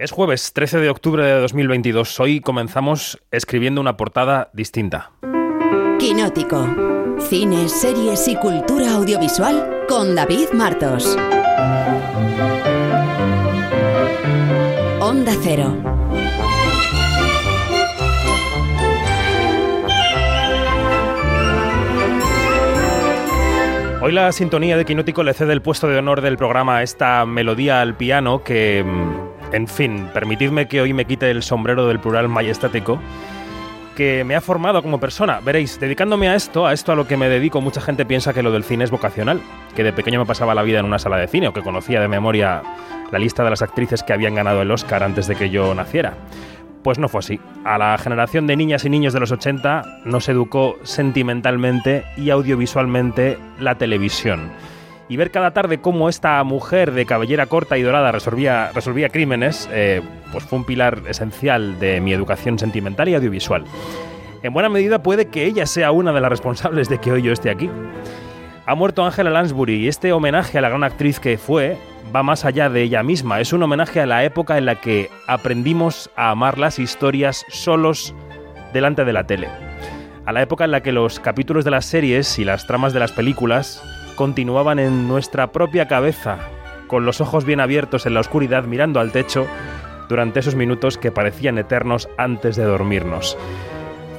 Es jueves 13 de octubre de 2022. Hoy comenzamos escribiendo una portada distinta. Quinótico. Cine, series y cultura audiovisual con David Martos. Onda Cero. Hoy la sintonía de Quinótico le cede el puesto de honor del programa a esta melodía al piano que, mm, en fin, permitidme que hoy me quite el sombrero del plural majestático que me ha formado como persona. Veréis, dedicándome a esto, a esto a lo que me dedico, mucha gente piensa que lo del cine es vocacional, que de pequeño me pasaba la vida en una sala de cine o que conocía de memoria la lista de las actrices que habían ganado el Oscar antes de que yo naciera. Pues no fue así. A la generación de niñas y niños de los 80 nos educó sentimentalmente y audiovisualmente la televisión. Y ver cada tarde cómo esta mujer de cabellera corta y dorada resolvía, resolvía crímenes, eh, pues fue un pilar esencial de mi educación sentimental y audiovisual. En buena medida puede que ella sea una de las responsables de que hoy yo esté aquí. Ha muerto Angela Lansbury y este homenaje a la gran actriz que fue va más allá de ella misma. Es un homenaje a la época en la que aprendimos a amar las historias solos delante de la tele. A la época en la que los capítulos de las series y las tramas de las películas continuaban en nuestra propia cabeza, con los ojos bien abiertos en la oscuridad mirando al techo durante esos minutos que parecían eternos antes de dormirnos.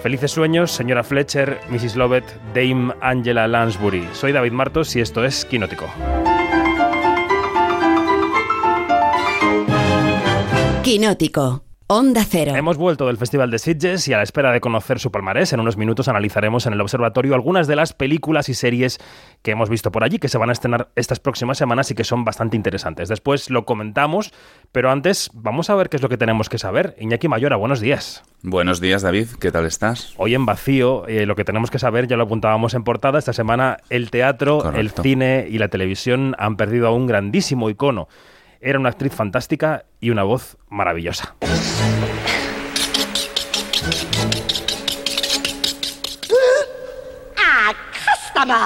Felices sueños, señora Fletcher, Mrs. Lovett, Dame Angela Lansbury. Soy David Martos y esto es Quinótico. Quinótico. Onda Cero. Hemos vuelto del Festival de Sitges y a la espera de conocer su palmarés, en unos minutos analizaremos en el observatorio algunas de las películas y series que hemos visto por allí, que se van a estrenar estas próximas semanas y que son bastante interesantes. Después lo comentamos, pero antes vamos a ver qué es lo que tenemos que saber. Iñaki Mayora, buenos días. Buenos días, David. ¿Qué tal estás? Hoy en vacío, eh, lo que tenemos que saber, ya lo apuntábamos en portada, esta semana el teatro, Correcto. el cine y la televisión han perdido a un grandísimo icono. Era una actriz fantástica y una voz maravillosa. Ah, customer!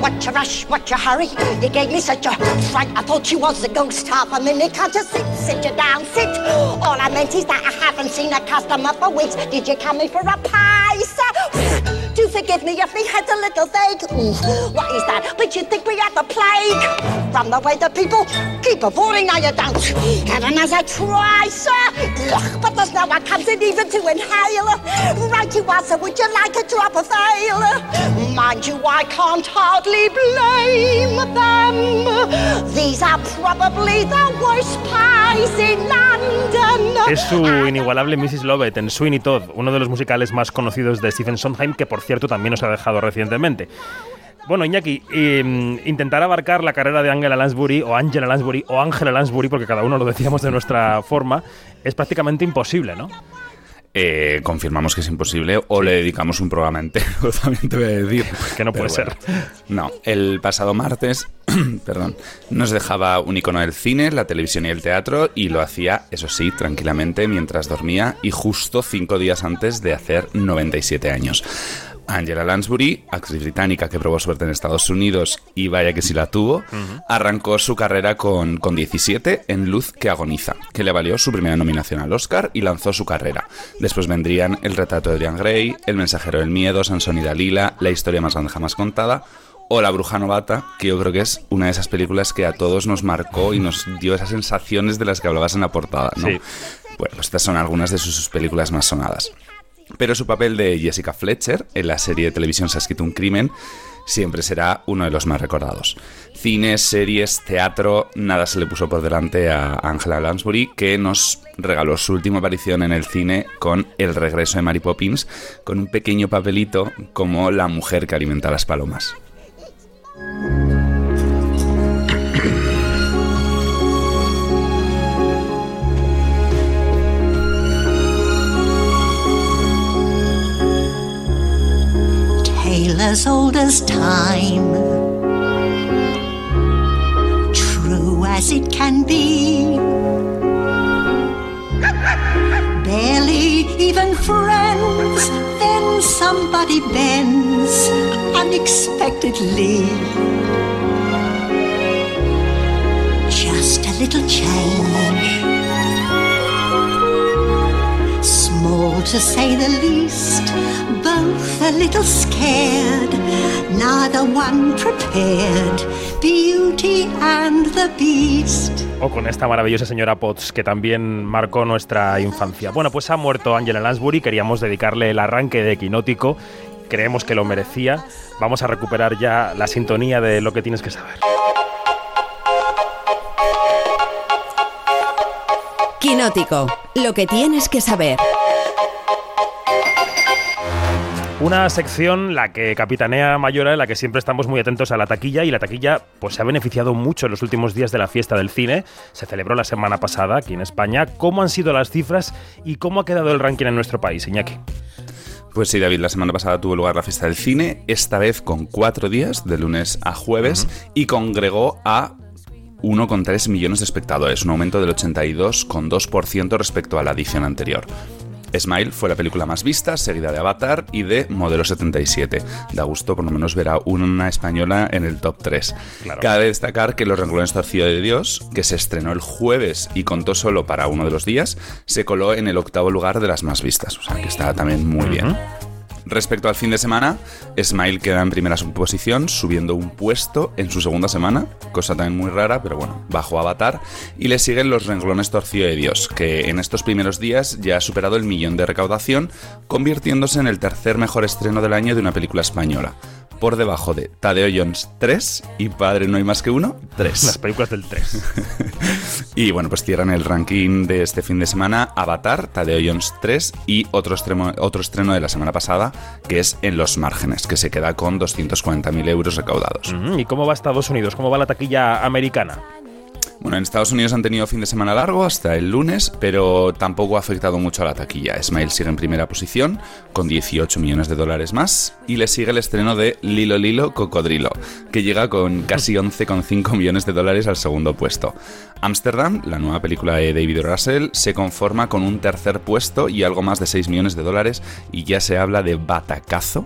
What, you rush, what you hurry? You gave me such a fright, I thought you was a ghost half a minute. Can't you sit, sit you down, sit? All I meant is that I haven't seen a customer for weeks. Did you come in for a pie, sir? Forgive me if me head's a little vague. Ooh, what is that? But you think we had the plague? From the way the people keep avoiding, now you don't. Heaven as I try, sir. Ugh, but there's no one comes in even to inhale. Right you are, sir. Would you like a drop of ale? Mind you, I can't hardly blame them. These are probably the worst pies in London. Es su inigualable Mrs. Lovett en Sweeney Todd, uno de los musicales más conocidos de Stephen Sondheim, que por cierto también nos ha dejado recientemente. Bueno, Iñaki, eh, intentar abarcar la carrera de Angela Lansbury, o Angela Lansbury, o Angela Lansbury, porque cada uno lo decíamos de nuestra forma, es prácticamente imposible, ¿no? Eh, confirmamos que es imposible o le dedicamos un programa entero, también te voy a decir. Que no Pero puede bueno. No, el pasado martes, perdón, nos dejaba un icono del cine, la televisión y el teatro y lo hacía, eso sí, tranquilamente mientras dormía y justo cinco días antes de hacer 97 años. Angela Lansbury, actriz británica que probó suerte en Estados Unidos y vaya que sí la tuvo, arrancó su carrera con, con 17 en Luz que agoniza, que le valió su primera nominación al Oscar y lanzó su carrera. Después vendrían El retrato de Dorian Gray, El mensajero del miedo, Sansón y Dalila, La historia más grande jamás contada o La bruja novata, que yo creo que es una de esas películas que a todos nos marcó y nos dio esas sensaciones de las que hablabas en la portada, ¿no? Sí. Bueno, pues estas son algunas de sus películas más sonadas. Pero su papel de Jessica Fletcher en la serie de televisión Se ha escrito un crimen siempre será uno de los más recordados. Cines, series, teatro, nada se le puso por delante a Angela Lansbury, que nos regaló su última aparición en el cine con El regreso de Mary Poppins, con un pequeño papelito como la mujer que alimenta a las palomas. as old as time. True as it can be. Barely even friends. Then somebody bends unexpectedly. Just a little change small to say the least, Both a little scared, neither one prepared. Beauty and the Beast. O con esta maravillosa señora Potts que también marcó nuestra infancia. Bueno, pues ha muerto Angela Lansbury, queríamos dedicarle el arranque de Equinótico, creemos que lo merecía. Vamos a recuperar ya la sintonía de lo que tienes que saber. Quinótico, lo que tienes que saber. Una sección la que capitanea Mayora, en la que siempre estamos muy atentos a la taquilla y la taquilla pues se ha beneficiado mucho en los últimos días de la fiesta del cine. Se celebró la semana pasada aquí en España. ¿Cómo han sido las cifras y cómo ha quedado el ranking en nuestro país, Iñaki? Pues sí, David, la semana pasada tuvo lugar la fiesta del cine, esta vez con cuatro días, de lunes a jueves, y congregó a 1,3 millones de espectadores, un aumento del 82,2% respecto a la edición anterior. Smile fue la película más vista, seguida de Avatar y de Modelo 77. Da gusto por lo menos ver a una española en el top 3. Claro. Cabe destacar que Los renglones torcidos de Dios, que se estrenó el jueves y contó solo para uno de los días, se coló en el octavo lugar de las más vistas. O sea que está también muy bien. Respecto al fin de semana, Smile queda en primera posición, subiendo un puesto en su segunda semana, cosa también muy rara, pero bueno, bajo Avatar, y le siguen Los renglones torcidos de Dios, que en estos primeros días ya ha superado el millón de recaudación, convirtiéndose en el tercer mejor estreno del año de una película española, por debajo de Tadeo Jones 3 y Padre no hay más que uno 3. Las películas del 3. Y bueno, pues cierran el ranking de este fin de semana Avatar, Tadeo Jones 3 y otro estreno, otro estreno de la semana pasada, que es En los márgenes, que se queda con 240.000 euros recaudados. ¿Y cómo va Estados Unidos? ¿Cómo va la taquilla americana? Bueno, en Estados Unidos han tenido fin de semana largo hasta el lunes, pero tampoco ha afectado mucho a la taquilla. Smile sigue en primera posición con 18 millones de dólares más y le sigue el estreno de Lilo Lilo Cocodrilo, que llega con casi 11,5 millones de dólares al segundo puesto. Amsterdam, la nueva película de David Russell, se conforma con un tercer puesto y algo más de 6 millones de dólares y ya se habla de batacazo.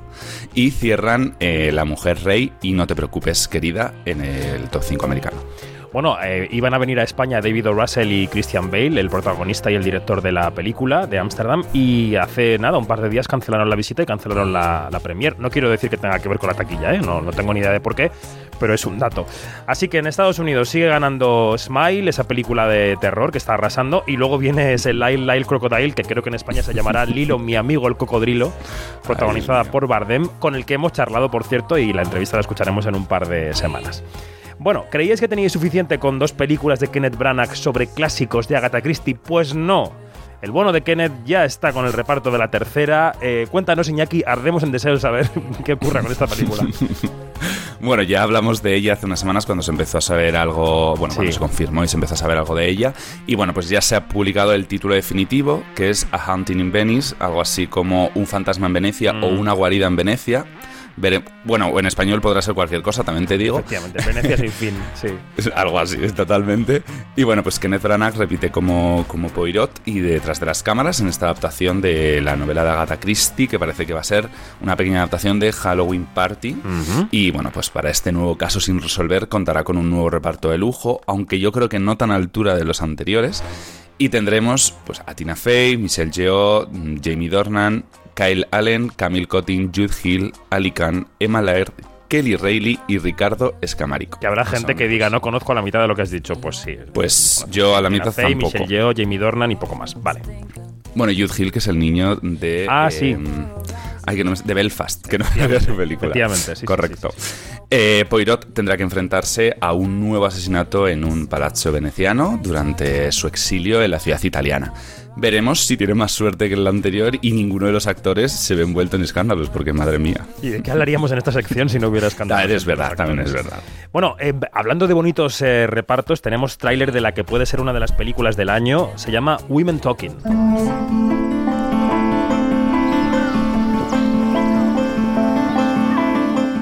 Y cierran eh, La Mujer Rey y No te preocupes, querida, en el top 5 americano. Bueno, eh, iban a venir a España David O. Russell y Christian Bale, el protagonista y el director de la película de Ámsterdam, y hace nada, un par de días cancelaron la visita y cancelaron la, la premier. No quiero decir que tenga que ver con la taquilla, ¿eh? no, no tengo ni idea de por qué, pero es un dato. Así que en Estados Unidos sigue ganando Smile, esa película de terror que está arrasando, y luego viene ese Lyle Lyle Crocodile, que creo que en España se llamará Lilo, mi amigo el cocodrilo, protagonizada por Bardem, con el que hemos charlado, por cierto, y la entrevista la escucharemos en un par de semanas. Bueno, ¿creíais que teníais suficiente con dos películas de Kenneth Branagh sobre clásicos de Agatha Christie? Pues no. El bueno de Kenneth ya está con el reparto de la tercera. Eh, cuéntanos, Iñaki, ardemos en deseo de saber qué ocurre con esta película. Bueno, ya hablamos de ella hace unas semanas cuando se empezó a saber algo, bueno, cuando se confirmó y se empezó a saber algo de ella. Y bueno, pues ya se ha publicado el título definitivo, que es A Hunting in Venice, algo así como Un fantasma en Venecia o Mm. Una guarida en Venecia. Vere- bueno, en español podrá ser cualquier cosa, también te digo. Efectivamente, Venecia sin fin, sí. Algo así, totalmente. Y bueno, pues Kenneth Branagh repite como, como Poirot y detrás de las cámaras en esta adaptación de la novela de Agatha Christie, que parece que va a ser una pequeña adaptación de Halloween Party. Y bueno, pues para este nuevo caso sin resolver contará con un nuevo reparto de lujo, aunque yo creo que no tan a altura de los anteriores. Y tendremos pues a Tina Fey, Michelle Yeoh, mm, Jamie Dornan, Kyle Allen, Camille Cottin, Jude Hill, Ali Khan, Emma Laird, Kelly Reilly y Ricardo Escamarico. Que habrá Más gente que diga, no conozco la mitad de lo que has dicho. Pues sí. Pues yo a la mitad tampoco. Michelle Yeoh, Jamie Dornan y poco más. Vale. Bueno, Jude Hill, que es el niño de. Ah, sí. em, ay, que no me- de Belfast, que no había su película. Efectivamente, sí, sí, Correcto. Eh, Poirot tendrá que enfrentarse a un nuevo asesinato en un palazzo veneciano durante su exilio en la ciudad italiana. Veremos si tiene más suerte que el anterior y ninguno de los actores se ve envuelto en escándalos, porque madre mía. ¿Y de qué hablaríamos en esta sección si no hubiera escándalos? Es verdad, también es verdad. Bueno, eh, hablando de bonitos eh, repartos, tenemos tráiler de la que puede ser una de las películas del año. Se llama Women Talking.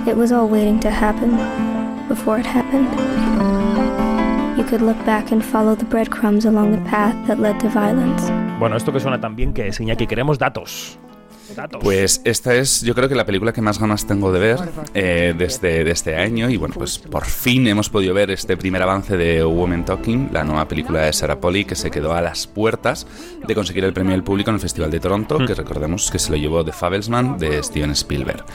It was all waiting to happen before it happened. You could look back and follow the breadcrumbs along the path that led to violence. Bueno, esto que suena tan bien que es Iñaki, queremos datos. Datos. Pues esta es, yo creo que la película que más ganas tengo de ver eh, desde de este año. Y bueno, pues por fin hemos podido ver este primer avance de Woman Talking, la nueva película de Sarah Polly, que se quedó a las puertas de conseguir el premio del público en el Festival de Toronto, que recordemos que se lo llevó The Fabelsman de Steven Spielberg.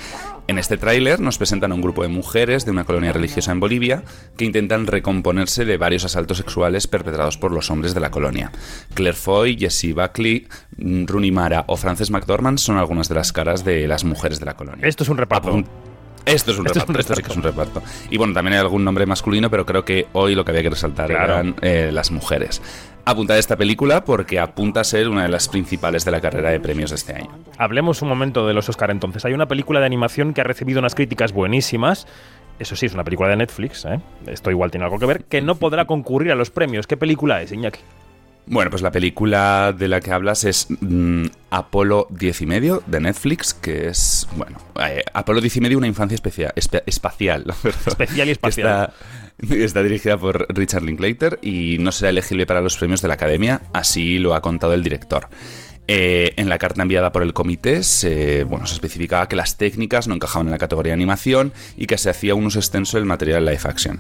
En este tráiler nos presentan a un grupo de mujeres de una colonia religiosa en Bolivia que intentan recomponerse de varios asaltos sexuales perpetrados por los hombres de la colonia. Claire Foy, Jessie Buckley, mm, Rooney Mara o Frances McDormand son algunas de las caras de las mujeres de la colonia. Esto es un reparto. Esto es un Esto es reparto, un esto sí que es un reparto. Y bueno, también hay algún nombre masculino, pero creo que hoy lo que había que resaltar Claro. eran eh, las mujeres. Apunta esta película porque apunta a ser una de las principales de la carrera de premios de este año. Hablemos un momento de los Oscar entonces. Hay una película de animación que ha recibido unas críticas buenísimas. Eso sí, es una película de Netflix, ¿eh? esto igual tiene algo que ver, que no podrá concurrir a los premios. ¿Qué película es, Iñaki? Bueno, pues la película de la que hablas es mm, Apolo 10 y medio de Netflix, que es, bueno, eh, Apolo 10 y medio, una infancia especia- espe- espacial. Especial y que espacial. Está, está dirigida por Richard Linklater y no será elegible para los premios de la Academia, así lo ha contado el director. Eh, en la carta enviada por el comité se, bueno, se especificaba que las técnicas no encajaban en la categoría de animación y que se hacía un uso extenso del material live action.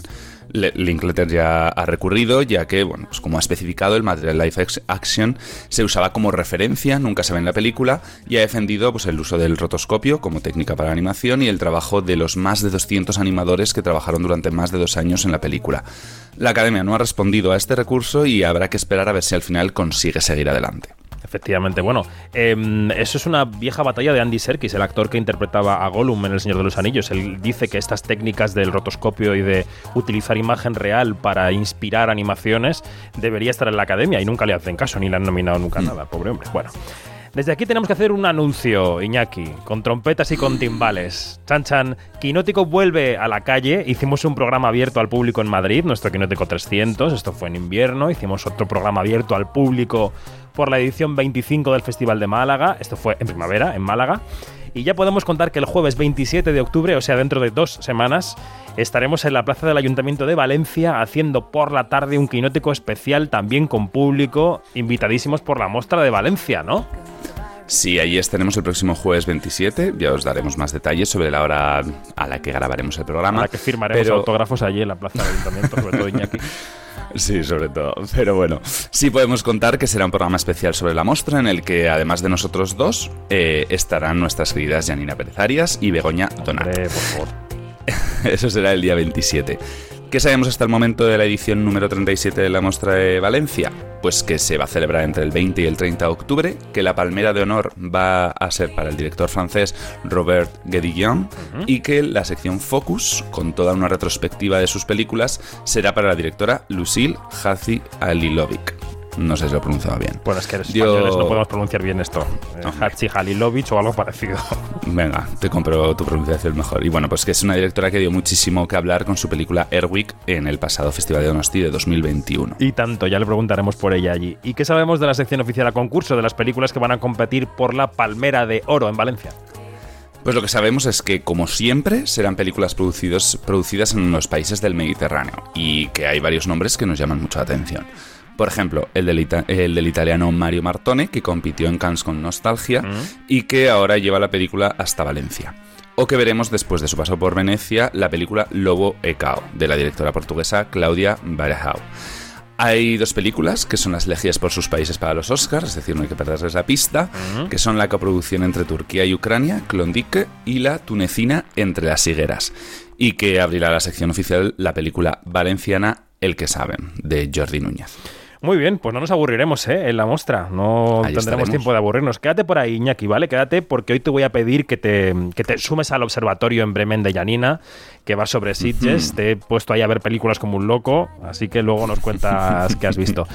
Le- Linklater ya ha recurrido, ya que, bueno, pues como ha especificado, el material live action se usaba como referencia, nunca se ve en la película, y ha defendido pues, el uso del rotoscopio como técnica para la animación y el trabajo de los más de 200 animadores que trabajaron durante más de dos años en la película. La academia no ha respondido a este recurso y habrá que esperar a ver si al final consigue seguir adelante. Efectivamente, bueno, em, eso es una vieja batalla de Andy Serkis, el actor que interpretaba a Gollum en El Señor de los Anillos. Él dice que estas técnicas del rotoscopio y de utilizar imagen real para inspirar animaciones debería estar en la academia y nunca le hacen caso, ni le han nominado nunca nada, pobre hombre. Bueno. Desde aquí tenemos que hacer un anuncio, Iñaki, con trompetas y con timbales. Chan Chan, Quinótico vuelve a la calle. Hicimos un programa abierto al público en Madrid, nuestro Quinótico 300. Esto fue en invierno. Hicimos otro programa abierto al público por la edición 25 del Festival de Málaga. Esto fue en primavera, en Málaga. Y ya podemos contar que el jueves 27 de octubre, o sea, dentro de dos semanas, estaremos en la plaza del Ayuntamiento de Valencia haciendo por la tarde un quinótico especial también con público, invitadísimos por la Mostra de Valencia, ¿no? Sí, ahí estaremos el próximo jueves 27. Ya os daremos más detalles sobre la hora a la que grabaremos el programa. Para que firmaremos pero- autógrafos allí en la plaza del Ayuntamiento, sobre todo Iñaki. Sí, sobre todo. Pero bueno, sí podemos contar que será un programa especial sobre la mostra en el que, además de nosotros dos, eh, estarán nuestras queridas Janina Pérez Arias y Begoña Donat. Hombre, por favor. Eso será el día 27. ¿Qué sabemos hasta el momento de la edición número 37 de la Mostra de Valencia? Pues que se va a celebrar entre el 20 y el 30 de octubre, que la palmera de honor va a ser para el director francés Robert Guédiguian y que la sección Focus, con toda una retrospectiva de sus películas, será para la directora Lucille Hazi Alilovic. No sé si lo he pronunciado bien. Bueno, es que los Yo- españoles no podemos pronunciar bien esto. Eh, Hombre. Hatzi Halilovic o algo parecido. Venga, te compro tu pronunciación mejor. Y bueno, pues que es una directora que dio muchísimo que hablar con su película Airwick en el pasado Festival de Donosti de 2021. Y tanto, ya le preguntaremos por ella allí. ¿Y qué sabemos de la sección oficial a concurso de las películas que van a competir por la Palmera de Oro en Valencia? Pues lo que sabemos es que, como siempre, serán películas producidos, producidas en los países del Mediterráneo y que hay varios nombres que nos llaman mucho la atención. Por ejemplo, el del, ita- el del italiano Mario Martone, que compitió en Cannes con Nostalgia y que ahora lleva la película hasta Valencia. O que veremos después de su paso por Venecia la película Lobo e Cao, de la directora portuguesa Claudia Barajau. Hay dos películas que son las elegidas por sus países para los Oscars, es decir, no hay que perderles la pista, que son la coproducción entre Turquía y Ucrania, Klondike, y la tunecina Entre las Higueras, y que abrirá la sección oficial la película valenciana El que saben, de Jordi Núñez. Muy bien, pues no nos aburriremos ¿eh? en la muestra. No Ahí tendremos estaremos. tiempo de aburrirnos. Quédate por ahí, Iñaki, ¿vale? Quédate porque hoy te voy a pedir que te, que te sumes al observatorio en Bremen de Janina, que va sobre Sitges. Te he puesto ahí a ver películas como un loco, así que luego nos cuentas qué has visto.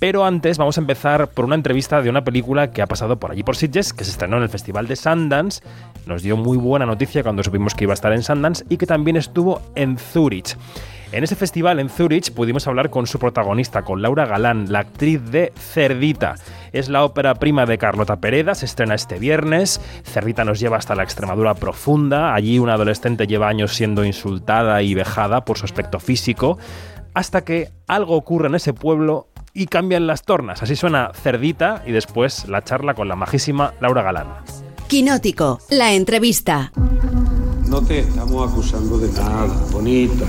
Pero antes vamos a empezar por una entrevista de una película que ha pasado por allí por Sitges, que se estrenó en el Festival de Sundance. Nos dio muy buena noticia cuando supimos que iba a estar en Sundance y que también estuvo en Zurich. En ese festival en Zurich pudimos hablar con su protagonista, con Laura Galán, la actriz de Cerdita. Es la ópera prima de Carlota Pereda, se estrena este viernes. Cerdita nos lleva hasta la Extremadura profunda. Allí una adolescente lleva años siendo insultada y vejada por su aspecto físico, hasta que algo ocurre en ese pueblo y cambian las tornas. Así suena Cerdita y después la charla con la majísima Laura Galán. Quinótico, la entrevista. No te estamos acusando de nada, bonita.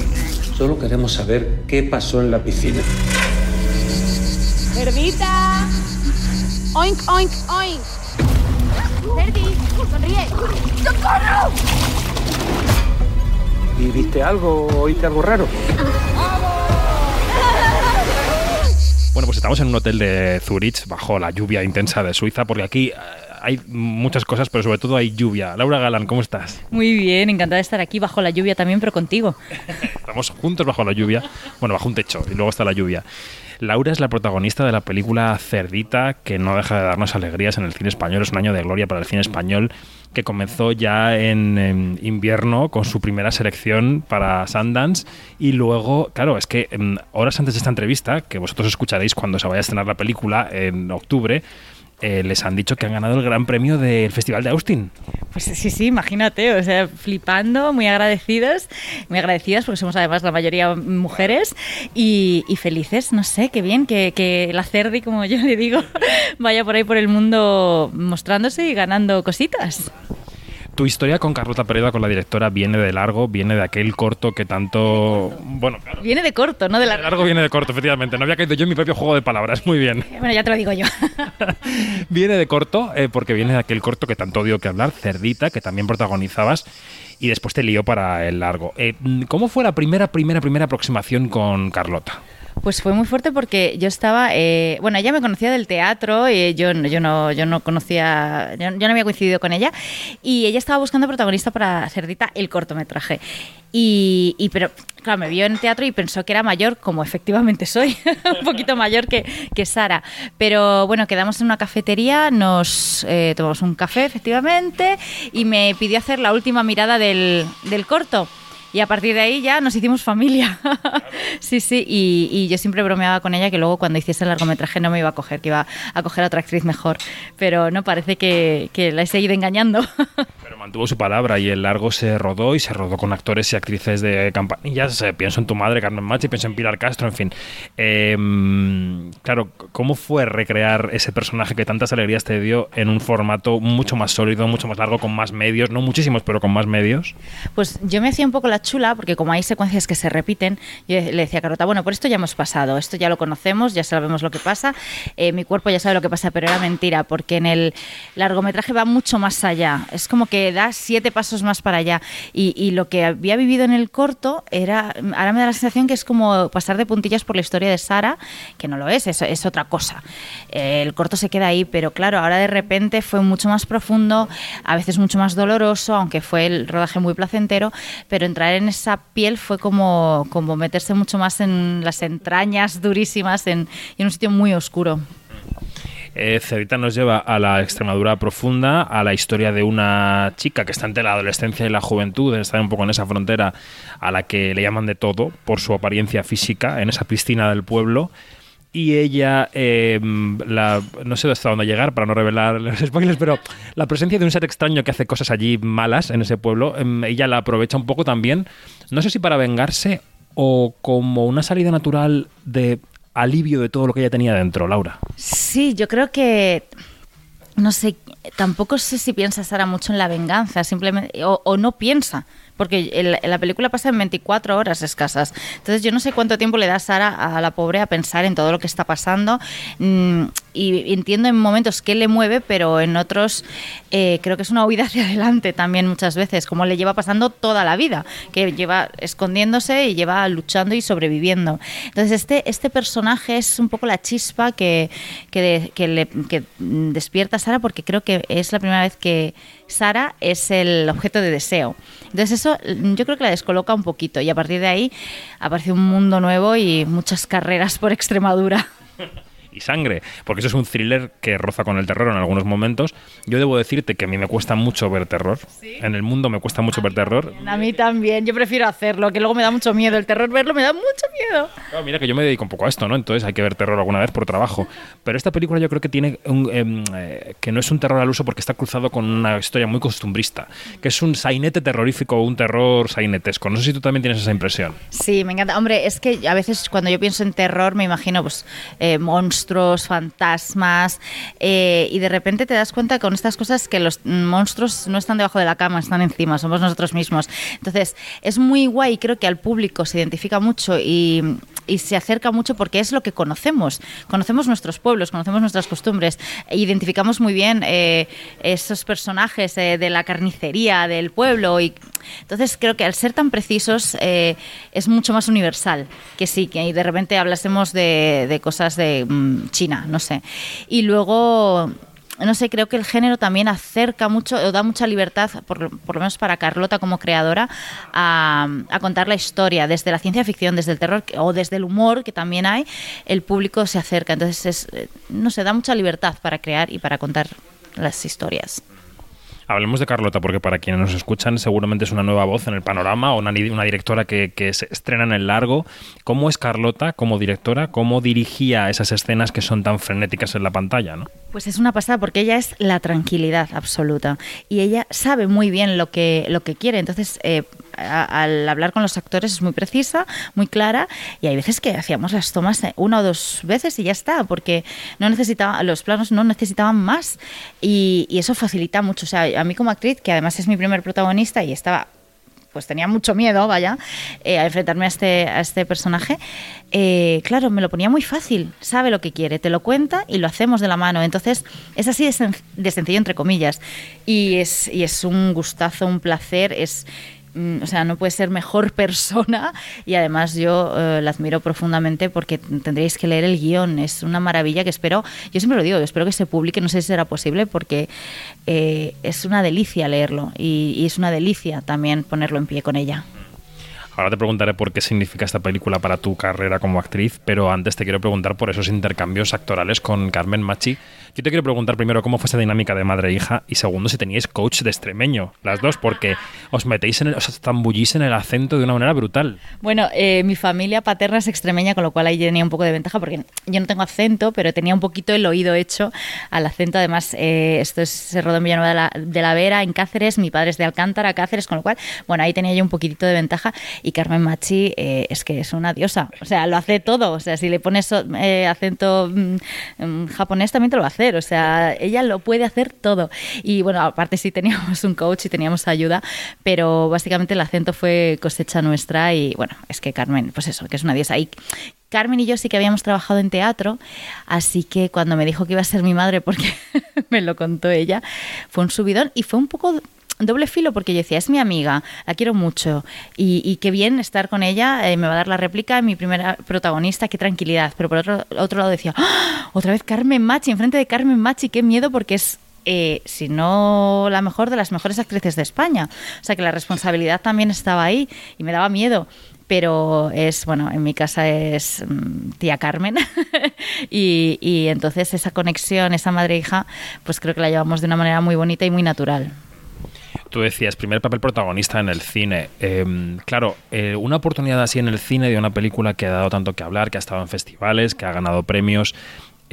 Solo queremos saber qué pasó en la piscina. ¡Cerdita! ¡Oink, oink, oink! ¡Cerdi! ¡Sonríe! ¡Socorro! ¿Y viste algo? ¿Oíste algo raro? Bueno, pues estamos en un hotel de Zurich bajo la lluvia intensa de Suiza, porque aquí eh, hay muchas cosas, pero sobre todo hay lluvia. Laura Galán, ¿cómo estás? Muy bien, encantada de estar aquí bajo la lluvia también, pero contigo. Estamos juntos bajo la lluvia, bueno, bajo un techo, y luego está la lluvia. Laura es la protagonista de la película Cerdita, que no deja de darnos alegrías en el cine español. Es un año de gloria para el cine español, que comenzó ya en, en invierno con su primera selección para Sundance. Y luego, claro, es que em, horas antes de esta entrevista, que vosotros escucharéis cuando se vaya a estrenar la película en octubre, eh, les han dicho que han ganado el gran premio del Festival de Austin. Pues sí, sí, imagínate, o sea, flipando, muy agradecidos, muy agradecidas porque somos además la mayoría mujeres y, y felices, no sé, qué bien que, que la Cerdi, como yo le digo, vaya por ahí por el mundo mostrándose y ganando cositas. Tu historia con Carlota Pereda, con la directora, viene de largo, viene de aquel corto que tanto... Bueno, claro. Viene de corto, no de De largo. largo viene de corto, efectivamente. No había caído yo en mi propio juego de palabras. Muy bien. Bueno, ya te lo digo yo. viene de corto, eh, porque viene de aquel corto que tanto odio que hablar, Cerdita, que también protagonizabas, y después te lió para el largo. Eh, ¿Cómo fue la primera, primera, primera aproximación con Carlota? Pues fue muy fuerte porque yo estaba, eh, bueno, ella me conocía del teatro, y yo, no- yo no, yo no conocía, yo, yo no había coincidido con ella, y ella estaba buscando protagonista para Cerdita el cortometraje. Y, y pero claro, me vio en teatro y pensó que era mayor, como efectivamente soy, un poquito mayor que, que Sara. Pero bueno, quedamos en una cafetería, nos eh, tomamos un café efectivamente, y me pidió hacer la última mirada del, del corto. Y a partir de ahí ya nos hicimos familia. sí, sí, y, y yo siempre bromeaba con ella que luego cuando hiciese el largometraje no me iba a coger, que iba a coger a otra actriz mejor. Pero no, parece que, que la he seguido engañando. Mantuvo su palabra y el largo se rodó y se rodó con actores y actrices de campanillas. Eh, pienso en tu madre, Carmen Machi, pienso en Pilar Castro, en fin. Eh, claro, ¿cómo fue recrear ese personaje que tantas alegrías te dio en un formato mucho más sólido, mucho más largo, con más medios? No muchísimos, pero con más medios. Pues yo me hacía un poco la chula, porque como hay secuencias que se repiten, yo le decía a Carlota, bueno, por esto ya hemos pasado, esto ya lo conocemos, ya sabemos lo que pasa, eh, mi cuerpo ya sabe lo que pasa, pero era mentira, porque en el largometraje va mucho más allá, es como que da siete pasos más para allá, y, y lo que había vivido en el corto era, ahora me da la sensación que es como pasar de puntillas por la historia de Sara, que no lo es, es, es otra cosa. Eh, el corto se queda ahí, pero claro, ahora de repente fue mucho más profundo, a veces mucho más doloroso, aunque fue el rodaje muy placentero, pero entrar en esa piel fue como, como meterse mucho más en las entrañas durísimas, en, en un sitio muy oscuro. Eh, Cerdita nos lleva a la Extremadura profunda, a la historia de una chica que está entre la adolescencia y la juventud, está un poco en esa frontera a la que le llaman de todo por su apariencia física, en esa piscina del pueblo. Y ella, eh, no sé hasta dónde llegar para no revelar los spoilers, pero la presencia de un ser extraño que hace cosas allí malas en ese pueblo, em, ella la aprovecha un poco también, no sé si para vengarse o como una salida natural de alivio de todo lo que ella tenía dentro, Laura. Sí, yo creo que no sé, tampoco sé si piensa Sara mucho en la venganza, simplemente o, o no piensa, porque el- la película pasa en 24 horas escasas. Entonces yo no sé cuánto tiempo le da Sara a la pobre a pensar en todo lo que está pasando mm, y entiendo en momentos qué le mueve, pero en otros eh, creo que es una huida hacia adelante también muchas veces, como le lleva pasando toda la vida, que lleva escondiéndose y lleva luchando y sobreviviendo. Entonces este, este personaje es un poco la chispa que, que, de- que le, que despierta a Sara porque creo que es la primera vez que Sara es el objeto de deseo. Entonces eso mm, yo creo que la descoloca un poquito y a partir de ahí aparece un mundo nuevo y muchas carreras por Extremadura. y sangre, porque eso es un thriller que roza con el terror en algunos momentos. Yo debo decirte que a mí me cuesta mucho ver terror. En el mundo me cuesta mucho ver terror. A mí también, yo prefiero hacerlo, que luego me da mucho miedo. El terror verlo me da mucho miedo. Claro, mira que yo me dedico un poco a esto, ¿no? Entonces hay que ver terror alguna vez por trabajo. Pero esta película yo creo que tiene un, em, eh, que no es un terror al uso porque está cruzado con una historia muy costumbrista, que es un sainete terrorífico, un terror sainetesco. No sé si tú también tienes esa impresión. Sí, me encanta. Hombre, es que a veces cuando yo pienso en terror me imagino pues eh, monstruos monstruos, fantasmas, eh, y de repente te das cuenta con estas cosas que los monstruos no están debajo de la cama, están encima, somos nosotros mismos. Entonces, es muy guay, creo que al público se identifica mucho y, y se acerca mucho porque es lo que conocemos. Conocemos nuestros pueblos, conocemos nuestras costumbres, e identificamos muy bien eh, esos personajes eh, de la carnicería del pueblo y entonces creo que al ser tan precisos eh, es mucho más universal que sí, que de repente hablásemos de, de cosas de mm, China, no sé. Y luego no sé, creo que el género también acerca mucho o da mucha libertad, por, lo menos para Carlota como creadora, a, a contar la historia. Desde la ciencia ficción, desde el terror o desde el humor que también hay, el público se acerca. Entonces, es, eh, no sé, da mucha libertad para crear y para contar las historias. Hablemos de Carlota, porque para quienes nos escuchan, seguramente es una nueva voz en el panorama o una, una directora que, que se estrena en el largo. ¿Cómo es Carlota como directora? ¿Cómo dirigía esas escenas que son tan frenéticas en la pantalla? ¿no? Pues es una pasada porque ella es la tranquilidad absoluta y ella sabe muy bien lo que, lo que quiere. Entonces, eh, a- al hablar con los actores es muy precisa, muy clara y hay veces que hacíamos las tomas eh, una o dos veces y ya está, porque no necesitaba, los planos no necesitaban más y, y eso facilita mucho. O sea, a mí como actriz, que además es mi primer protagonista y estaba pues tenía mucho miedo, vaya, eh, a enfrentarme a este, a este personaje. Eh, claro, me lo ponía muy fácil, sabe lo que quiere, te lo cuenta y lo hacemos de la mano. Entonces, es así de, de sencillo, entre comillas. Y es, y es un gustazo, un placer, es... mm, O sea, no puede ser mejor persona y además yo eh, la admiro profundamente porque tendréis que leer el guion. Es una maravilla que espero, yo siempre lo digo, espero que se publique, no sé si será posible porque eh, es una delicia leerlo y, y es una delicia también ponerlo en pie con ella. Ahora te preguntaré por qué significa esta película para tu carrera como actriz, pero antes te quiero preguntar por esos intercambios actorales con Carmen Machi. Yo te quiero preguntar primero cómo fue esa dinámica de madre e hija y segundo si teníais coach de extremeño, las dos, porque os metéis en el, os zambullís en el acento de una manera brutal. Bueno, eh, mi familia paterna es extremeña, con lo cual ahí tenía un poco de ventaja porque yo no tengo acento, pero tenía un poquito el oído hecho al acento. Además, eh, esto es, se rodó en Villanueva de la, Vera, en Cáceres, mi padre es de Alcántara, Cáceres, con lo cual, bueno, ahí tenía yo un poquitito de ventaja. Y Carmen Machi eh, es que es una diosa, o sea, lo hace todo. O sea, si le pones eh, acento mm, mm, japonés también te lo a O sea, ella lo puede hacer todo. Y bueno, aparte sí teníamos un coach y teníamos ayuda, pero básicamente el acento fue cosecha nuestra y bueno, es que Carmen, pues eso, que es una diosa. Y Carmen y yo sí que habíamos trabajado en teatro, así que cuando me dijo que iba a ser mi madre, porque me lo contó ella, fue un subidón y fue un poco doble filo porque yo decía, es mi amiga, la quiero mucho y, qué bien estar con ella, eh, me va a dar la réplica, mi primera protagonista, qué tranquilidad. Pero por otro, otro lado decía, ¡Ah! otra vez Carmen Machi, enfrente de Carmen Machi, qué miedo porque es eh, si no la mejor de las mejores actrices de España. O sea que la responsabilidad también estaba ahí y me daba miedo. Pero es, bueno, en mi casa es mm, tía Carmen y, y entonces esa conexión, esa madre-hija, pues creo que la llevamos de una manera muy bonita y muy natural. Tú decías, primer papel protagonista en el cine. Eh, claro, eh, una oportunidad así en el cine de una película que ha dado tanto que hablar, que ha estado en festivales, que ha ganado premios,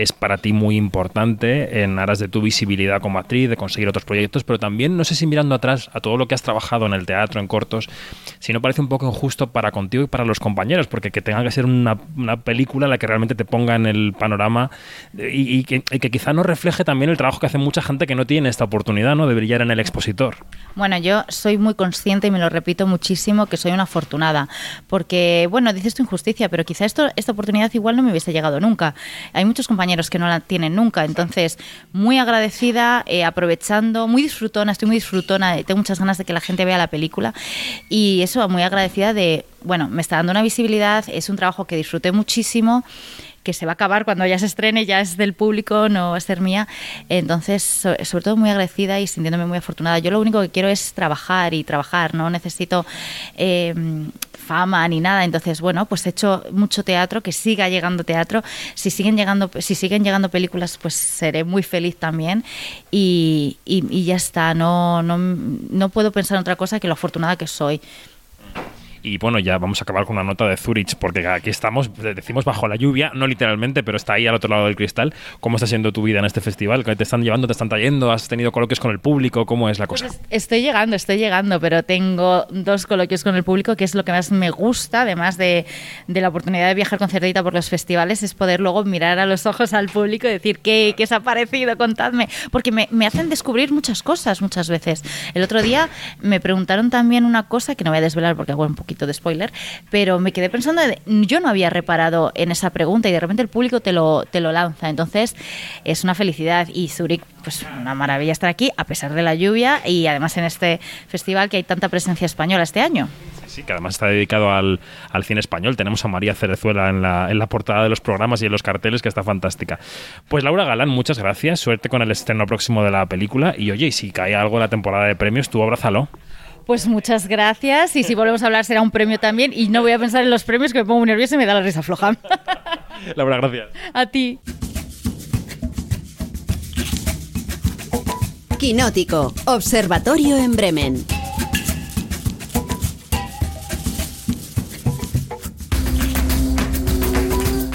es para ti muy importante en aras de tu visibilidad como actriz, de conseguir otros proyectos, pero también, no sé si mirando atrás a todo lo que has trabajado en el teatro, en cortos, si no parece un poco injusto para contigo y para los compañeros, porque que tenga que ser una, una película la que realmente te ponga en el panorama eh, y, que, y que quizá no refleje también el trabajo que hace mucha gente que no tiene esta oportunidad ¿no? de brillar en el expositor. Bueno, yo soy muy consciente y me lo repito muchísimo que soy una afortunada, porque, bueno, dices tu injusticia, pero quizá esto, esta oportunidad igual no me hubiese llegado nunca. Hay muchos compañeros que no la tienen nunca, entonces muy agradecida, eh, aprovechando, muy disfrutona, estoy muy disfrutona, eh, tengo muchas ganas de que la gente vea la película y eso, muy agradecida de, bueno, me está dando una visibilidad, es un trabajo que disfruté muchísimo que se va a acabar cuando ya se estrene, ya es del público, no va a ser mía. Entonces, so- sobre todo muy agradecida y sintiéndome muy afortunada. Yo lo único que quiero es trabajar y trabajar, no necesito eh, fama ni nada. Entonces, bueno, pues he hecho mucho teatro, que siga llegando teatro. Si siguen llegando, si siguen llegando películas, pues seré muy feliz también. Y, y- y ya está, no, no, no puedo pensar en otra cosa que lo afortunada que soy. Y bueno, ya vamos a acabar con una nota de Zurich, porque aquí estamos, decimos bajo la lluvia, no literalmente, pero está ahí al otro lado del cristal. ¿Cómo está siendo tu vida en este festival? ¿Qué te están llevando, te están trayendo? ¿Has tenido coloquios con el público? ¿Cómo es la cosa? Pues estoy llegando, estoy llegando, pero tengo dos coloquios con el público, que es lo que más me gusta, además de, de la oportunidad de viajar con Cerdita por los festivales, es poder luego mirar a los ojos al público y decir, ¿qué, qué os ha parecido? Contadme. Porque me, me hacen descubrir muchas cosas muchas veces. El otro día me preguntaron también una cosa, que no voy a desvelar porque hago un poquito de spoiler, pero me quedé pensando, yo no había reparado en esa pregunta y de repente el público te lo, te lo lanza. Entonces es una felicidad y Zurich, pues una maravilla estar aquí a pesar de la lluvia y además en este festival que hay tanta presencia española este año. Sí, que además está dedicado al, al cine español. Tenemos a María Cerezuela en la, en la portada de los programas y en los carteles, que está fantástica. Pues Laura Galán, muchas gracias. Suerte con el estreno próximo de la película. Y oye, y si cae algo en la temporada de premios, tú abrázalo. Pues muchas gracias y si volvemos a hablar será un premio también y no voy a pensar en los premios que me pongo muy nerviosa y me da la risa floja. Laura, gracias. a ti. Quinótico, Observatorio en Bremen.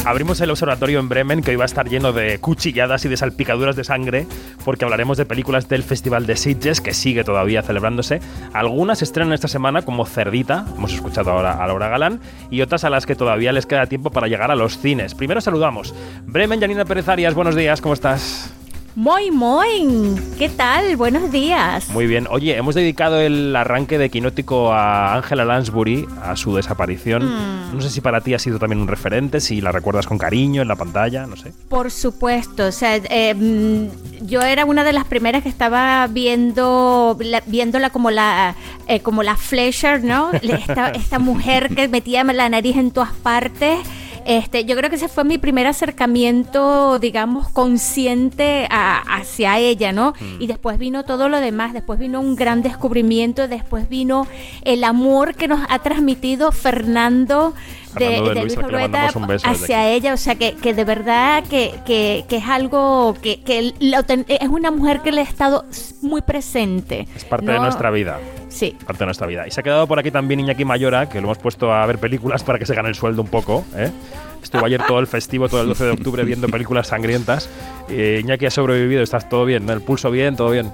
Abrimos el observatorio en Bremen, que hoy va a estar lleno de cuchilladas y de salpicaduras de sangre, porque hablaremos de películas del Festival de Sitges, que sigue todavía celebrándose. Algunas estrenan esta semana, como Cerdita, hemos escuchado ahora a Laura Galán, y otras a las que todavía les queda tiempo para llegar a los cines. Primero saludamos. Bremen, Janina Pérez Arias, buenos días, ¿cómo estás? Muy, muy. ¿Qué tal? Buenos días. Muy bien. Oye, hemos dedicado el arranque de Quinótico a Angela Lansbury, a su desaparición. Mm. No sé si para ti ha sido también un referente, si la recuerdas con cariño en la pantalla, no sé. Por supuesto, o sea, eh, mm, yo era una de las primeras que estaba viendo, la- viéndola como la, eh, como la Fleischer, ¿no? Esta, esta mujer que metía la nariz en todas partes. Este, yo creo que ese fue mi primer acercamiento, digamos, consciente a- hacia ella, ¿no? Y después vino todo lo demás, después vino un gran descubrimiento, después vino el amor que nos ha transmitido Fernando de, de de que un beso hacia ella, o sea, que, que de verdad que, que, que es algo que, que lo ten- es una mujer que le ha estado muy presente. Es parte de nuestra vida. Sí. Parte de nuestra vida. Y se ha quedado por aquí también Iñaki Mayora, que lo hemos puesto a ver películas para que se gane el sueldo un poco. ¿eh? Estuvo ayer todo el festivo, todo el 12 de octubre, viendo películas sangrientas. Eh, Iñaki ha sobrevivido, estás todo bien, ¿no? el pulso bien, todo bien.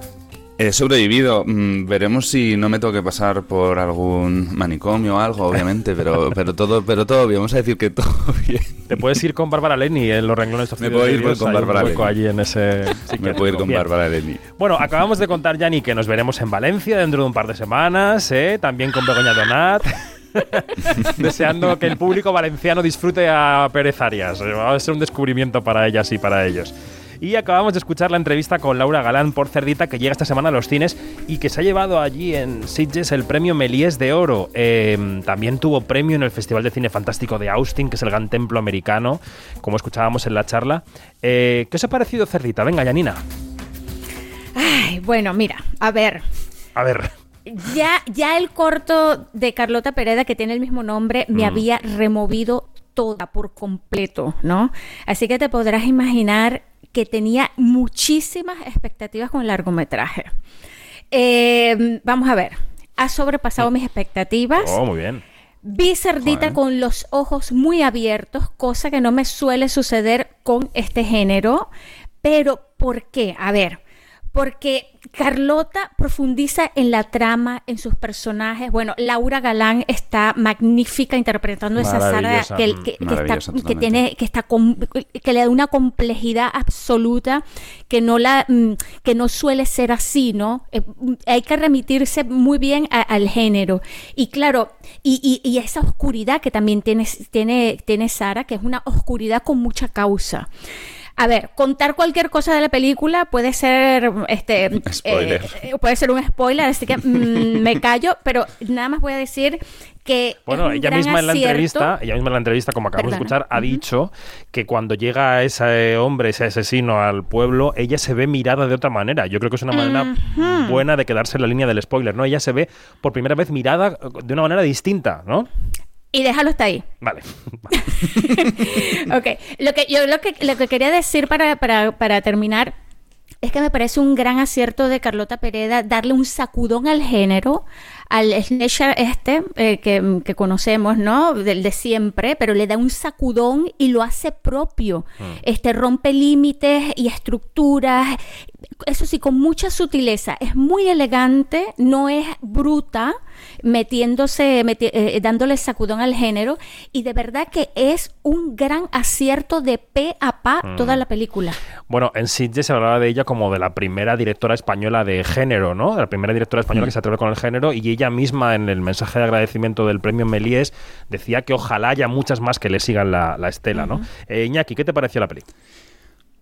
He sobrevivido. Mm, veremos si no me tengo que pasar por algún manicomio o algo, obviamente, pero, pero todo, pero todo bien. Vamos a decir que todo bien. Te puedes ir con Bárbara Leni en los renglones Me puedo ir con Bárbara Leni. allí en ese Me psiquiátrico. puedo ir con. Bárbara Leni. Bueno, acabamos de contar, Yanni, que nos veremos en Valencia dentro de un par de semanas, ¿eh? también con Begoña Donat. Deseando que el público valenciano disfrute a Pérez Arias. Va a ser un descubrimiento para ellas y para ellos. Y acabamos de escuchar la entrevista con Laura Galán por Cerdita, que llega esta semana a los cines y que se ha llevado allí en Sitges el premio Melies de Oro. Eh, también tuvo premio en el Festival de Cine Fantástico de Austin, que es el gran templo americano, como escuchábamos en la charla. Eh, ¿Qué os ha parecido Cerdita? Venga, Yanina. Ay, bueno, mira, a ver. A ver. Ya, ya el corto de Carlota Pereda, que tiene el mismo nombre, me Mm. había removido toda por completo, ¿no? Así que te podrás imaginar que tenía muchísimas expectativas con el largometraje. Eh, vamos a ver, ha sobrepasado mis expectativas. Oh, muy bien. Vi Cerdita Joder. con los ojos muy abiertos, cosa que no me suele suceder con este género. Pero, ¿por qué? A ver, porque Carlota profundiza en la trama, en sus personajes. Bueno, Laura Galán está magnífica interpretando a esa Sara que, mm, que- que está, maravillosa que totalmente. tiene, que está que le da una complejidad absoluta que no la mm, que no suele ser así, ¿no? Eh, mm, hay que remitirse muy bien a- al género. Y claro, y, y- y esa oscuridad que también tiene, tiene, tiene Sara, que es una oscuridad con mucha causa. A ver, contar cualquier cosa de la película puede ser este Spoiler. eh, puede ser un spoiler, así que mm, me callo, pero nada más voy a decir que Bueno, ella misma en la entrevista, ella misma en la entrevista, como acabamos de escuchar, ha dicho que cuando llega ese hombre, ese asesino al pueblo, ella se ve mirada de otra manera. Yo creo que es una manera buena de quedarse en la línea del spoiler, ¿no? Ella se ve por primera vez mirada de una manera distinta, ¿no? Y déjalo hasta ahí. Vale. ok, lo que yo lo que, lo que quería decir para, para, para terminar, es que me parece un gran acierto de Carlota Pereda darle un sacudón al género, al slasher este eh, que, que conocemos, ¿no? Del de siempre, pero le da un sacudón y lo hace propio. Este rompe límites y estructuras, eso sí, con mucha sutileza. Es muy elegante, no es bruta, metiéndose, meti- eh, dándole sacudón al género, y de verdad que es un gran acierto de pe a pa Mm. toda la película. Bueno, en Sitges se hablaba de ella como de la primera directora española de género, ¿no? De la primera directora española que se atreve con el género y ella misma en el mensaje de agradecimiento del premio Méliès decía que ojalá haya muchas más que le sigan la, la estela, ¿no? Eh, Iñaki, ¿qué te pareció la peli?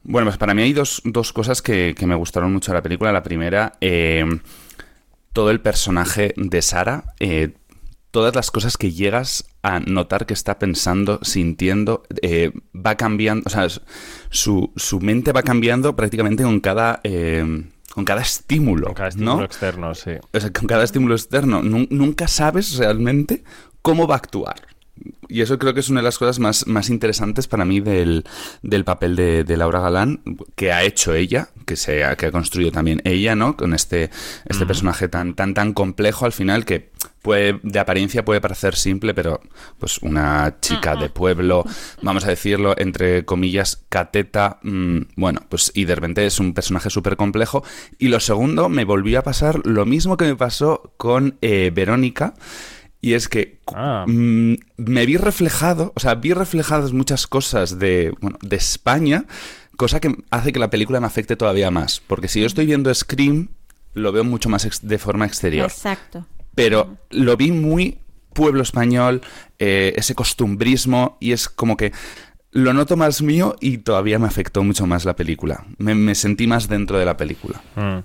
Bueno, pues para mí hay dos, dos cosas que, que me gustaron mucho de la película. La primera, eh, todo el personaje de Sara, eh, todas las cosas que llegas a notar que está pensando, sintiendo, eh, va cambiando, o sea, su, su mente va cambiando prácticamente con cada... eh, con cada estímulo, Con cada estímulo ¿no? externo, sí. O sea, con cada estímulo externo. Nun- nunca sabes realmente cómo va a actuar. Y eso creo que es una de las cosas más, más interesantes para mí del, del papel de, de Laura Galán, que ha hecho ella, que, se ha, que ha construido también ella, ¿no? Con este, este personaje tan, tan, tan complejo al final que puede, de apariencia puede parecer simple, pero pues una chica de pueblo, vamos a decirlo, entre comillas, cateta, mm, bueno, pues y de repente es un personaje súper complejo. Y lo segundo, me volvió a pasar lo mismo que me pasó con eh, Verónica. Y es que Ah. mm, me vi reflejado, o sea, vi reflejadas muchas cosas de, bueno, de España, cosa que hace que la película me afecte todavía más. Porque si yo estoy viendo Scream, lo veo mucho más ex- de forma exterior. Exacto. Pero lo vi muy pueblo español, eh, ese costumbrismo, y es como que lo noto más mío y todavía me afectó mucho más la película. Me, me sentí más dentro de la película. Mm.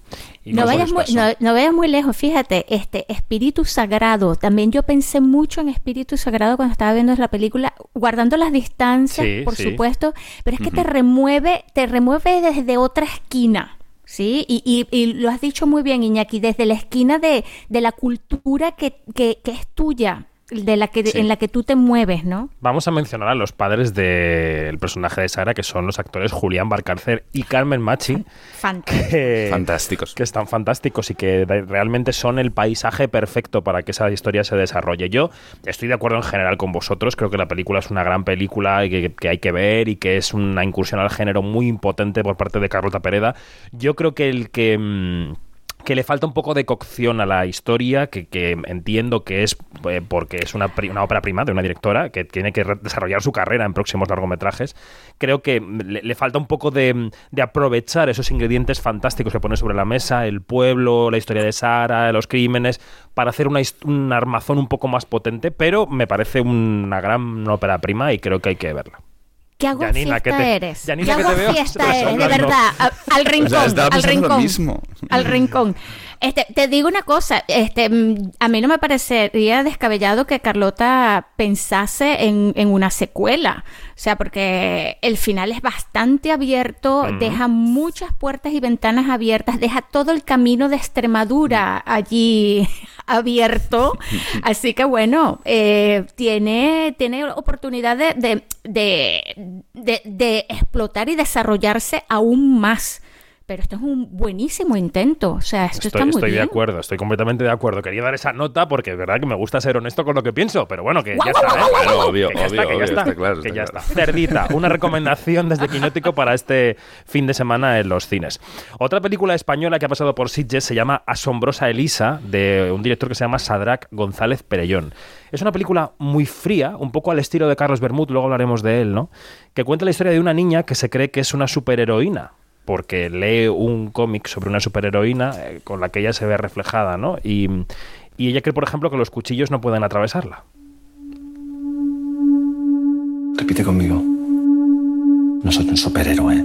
No vayas, muy, pasó. no, no vayas muy lejos, fíjate, este espíritu sagrado. También yo pensé mucho en espíritu sagrado cuando estaba viendo la película, guardando las distancias, Sí, por sí. supuesto, pero es que te remueve, te remueve desde otra esquina. Sí, y, y- y lo has dicho muy bien, Iñaki, desde la esquina de, de la cultura que, que, que es tuya, de la que, Sí. en la que tú te mueves, ¿no? Vamos a mencionar a los padres del personaje de Sara, que son los actores Julián Barcárcer y Carmen Machi, Fantástico. que, Fantásticos. que están fantásticos y que realmente son el paisaje perfecto para que esa historia se desarrolle. Yo estoy de acuerdo en general con vosotros, creo que la película es una gran película y que, que hay que ver y que es una incursión al género muy impotente por parte de Carlota Pereda. Yo creo que el que... mm, que le falta un poco de cocción a la historia, que, entiendo que es eh, porque es una, pri- una ópera prima de una directora que tiene que desarrollar su carrera en próximos largometrajes. Creo que mm, le, falta un poco de, aprovechar esos ingredientes fantásticos que pone sobre la mesa, el pueblo, la historia de Sara, los crímenes, para hacer una, un armazón un poco más potente, pero me parece una gran ópera prima y creo que hay que verla. ¿Qué hago Janina, fiesta ¿qué te- eres? Janina, ¿Qué ¿qué te hago veo fiesta eres? De verdad, al rincón, estaba al pensando lo rincón. mismo. Al rincón. Este, te digo una cosa, este, mm, a mí no me parecería descabellado que Carlota pensase en, en una secuela. O sea, porque el final es bastante abierto, deja muchas puertas y ventanas abiertas, deja todo el camino de Extremadura allí abierto. Así que bueno, eh, tiene, tiene oportunidad de, de, de- de- de explotar y desarrollarse aún más. Pero esto es un buenísimo intento. O sea, esto Estoy, está muy estoy de acuerdo, estoy completamente de acuerdo. Quería dar esa nota porque es verdad que me gusta ser honesto con lo que pienso, pero bueno, que ya está. ¿eh? Claro, obvio, está, obvio, que ya está. Cerdita, una recomendación desde Quinótico para este fin de semana en los cines. Otra película española que ha pasado por Sitges se llama Asombrosa Elisa, de un director que se llama Sadrac González Perellón. Es una película muy fría, un poco al estilo de Carlos Bermud, luego hablaremos de él, ¿no? Que cuenta la historia de una niña que se cree que es una superheroína porque lee un cómic sobre una superheroína eh, con la que ella se ve reflejada, ¿no? Y, y ella cree, por ejemplo, que los cuchillos no pueden atravesarla. Repite conmigo. No soy un superhéroe.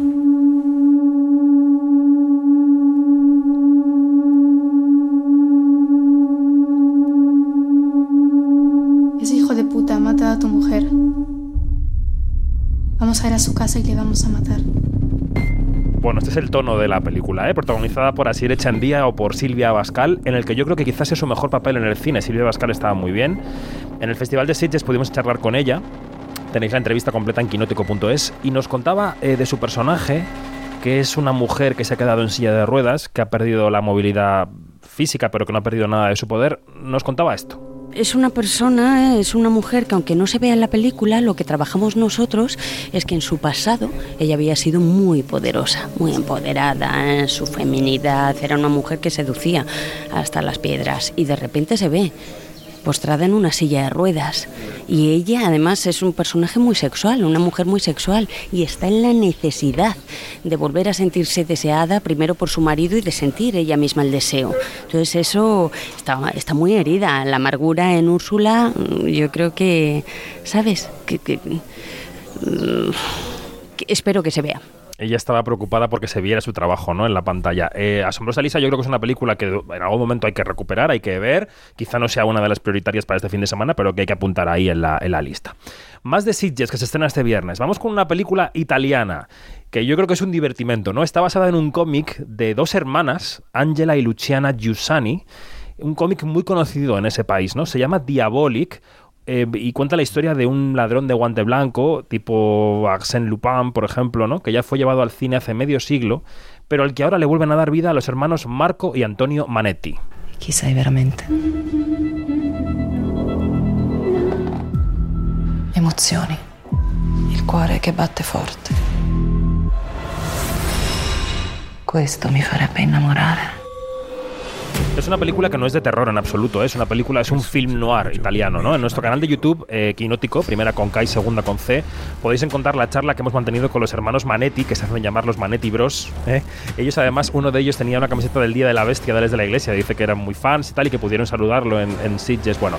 Ese hijo de puta ha matado a tu mujer. Vamos a ir a su casa y le vamos a matar. Bueno, este es el tono de la película, ¿eh? protagonizada por Asier Echandía o por Silvia Bascal, en el que yo creo que quizás es su mejor papel en el cine. Silvia Bascal estaba muy bien. En el Festival de Sitges pudimos charlar con ella. Tenéis la entrevista completa en quinótico.es y nos contaba eh, de su personaje que es una mujer que se ha quedado en silla de ruedas, que ha perdido la movilidad física, pero que no ha perdido nada de su poder, nos contaba esto. Es una persona, es una mujer que aunque no se vea en la película, lo que trabajamos nosotros es que en su pasado ella había sido muy poderosa, muy empoderada en su feminidad, era una mujer que seducía hasta las piedras y de repente se ve postrada en una silla de ruedas. Y ella además es un personaje muy sexual, una mujer muy sexual, y está en la necesidad de volver a sentirse deseada primero por su marido y de sentir ella misma el deseo. Entonces eso está, está muy herida. La amargura en Úrsula, mm, yo creo que, ¿sabes? Que, que- mm, que espero que se vea. Ella estaba preocupada porque se viera su trabajo ¿no? en la pantalla. Eh, Asombrosa Lisa yo creo que es una película que en algún momento hay que recuperar, hay que ver. Quizá no sea una de las prioritarias para este fin de semana, pero que hay que apuntar ahí en la, en la lista. Más de Sitges, que se estrena este viernes. Vamos con una película italiana, que yo creo que es un divertimento. ¿no? Está basada en un cómic de dos hermanas, Angela y Luciana Giussani. Un cómic muy conocido en ese país, ¿no? Se llama Diabolic, eh, y cuenta la historia de un ladrón de guante blanco, tipo Arsène Lupin, por ejemplo, ¿no? que ya fue llevado al cine hace medio siglo, pero al que ahora le vuelven a dar vida a los hermanos Marco y Antonio Manetti. Chi sei veramente? Emozioni. Il cuore che batte forte. Questo mi farebbe innamorare. Es una película que no es de terror en absoluto, ¿eh? es una película, es un film noir italiano, ¿no? En nuestro canal de YouTube, eh, primera con K y segunda con C, podéis encontrar la charla que hemos mantenido con los hermanos Manetti, que se hacen llamar los Manetti Bros. ¿eh? Ellos además, uno de ellos tenía una camiseta del Día de la Bestia de de la Iglesia, dice que eran muy fans y tal, y que pudieron saludarlo en, en Sitges. Bueno,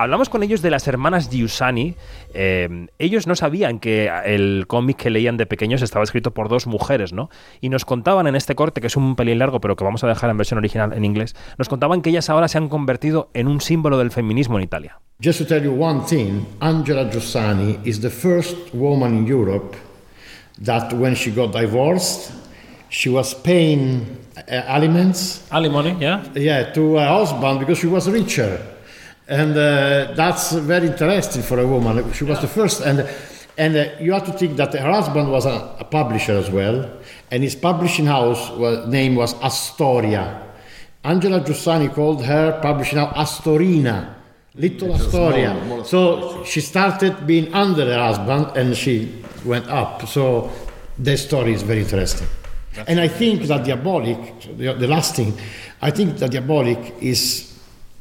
Hablamos con ellos de las hermanas Giussani. Eh, ellos no sabían que el cómic que leían de pequeños estaba escrito por dos mujeres, ¿no? Y nos contaban en este corte, que es un pelín largo, pero que vamos a dejar en versión original en inglés, nos contaban que ellas ahora se han convertido en un símbolo del feminismo en Italia. Just to tell you one thing, Angela Giussani is the first woman in Europe that when she got divorced, she was paying uh, aliments. Alimony, yeah? Yeah, to her husband because she was richer. And uh, that's very interesting for a woman. She was the first, and and uh, you have to think that her husband was a, a publisher as well, and his publishing house was, name was Astoria. Angela Giussani called her publishing house Astorina, Little Astoria. So she started being under her husband, and she went up. So the story is very interesting. and I think that Diabolic, the, the last thing, I think that Diabolic is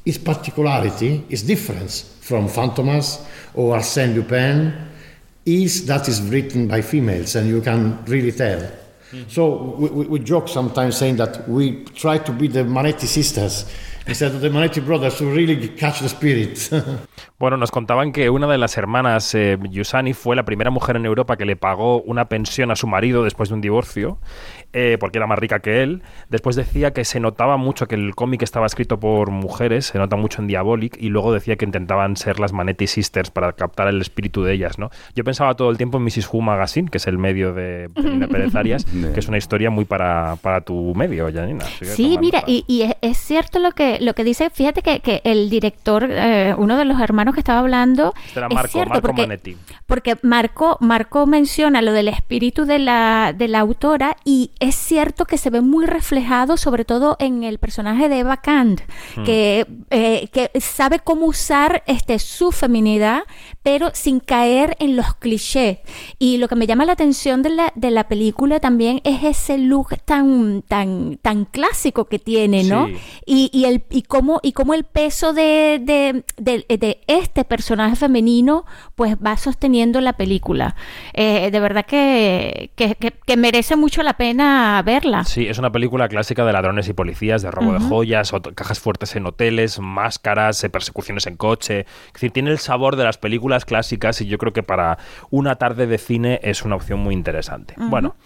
its particularity, its difference from Fantomas or Arsène Lupin, is that it's written by females, and you can really tell. Hmm. So we, we, we joke sometimes saying that we try to be the Manetti sisters instead of the Manetti brothers to really catch the spirit. Bueno, nos contaban que una de las hermanas eh, Giussani fue la primera mujer en Europa que le pagó una pensión a su marido después de un divorcio, eh, porque era más rica que él. Después decía que se notaba mucho que el cómic estaba escrito por mujeres, se nota mucho en Diabolic, y luego decía que intentaban ser las Manetti Sisters para captar el espíritu de ellas, ¿no? Yo pensaba todo el tiempo en Mrs. Who Magazine, que es el medio de Pérez Arias, que es una historia muy para, para tu medio, Janina. Sí, mira, y, es cierto lo que lo que dice, fíjate que, que el director, eh, uno de los hermanos que estaba hablando, Este era es Marco, cierto, Marco porque, Manetti. porque Marco, Marco menciona lo del espíritu de la, de la autora y es cierto que se ve muy reflejado, sobre todo en el personaje de Eva Kant, Hmm. que, eh, que sabe cómo usar este, su feminidad, pero sin caer en los clichés. Y lo que me llama la atención de la, de la película también es ese look tan, tan, tan clásico que tiene, ¿no? Sí. Y, y, el, y, cómo, y cómo el peso de, de, de- de este personaje femenino pues va sosteniendo la película. Eh, de verdad que, que, que- que merece mucho la pena verla. Sí, es una película clásica de ladrones y policías, de robo de joyas, cajas fuertes en hoteles, máscaras, eh, persecuciones en coche. Es decir, tiene el sabor de las películas clásicas y yo creo que para una tarde de cine es una opción muy interesante. Bueno,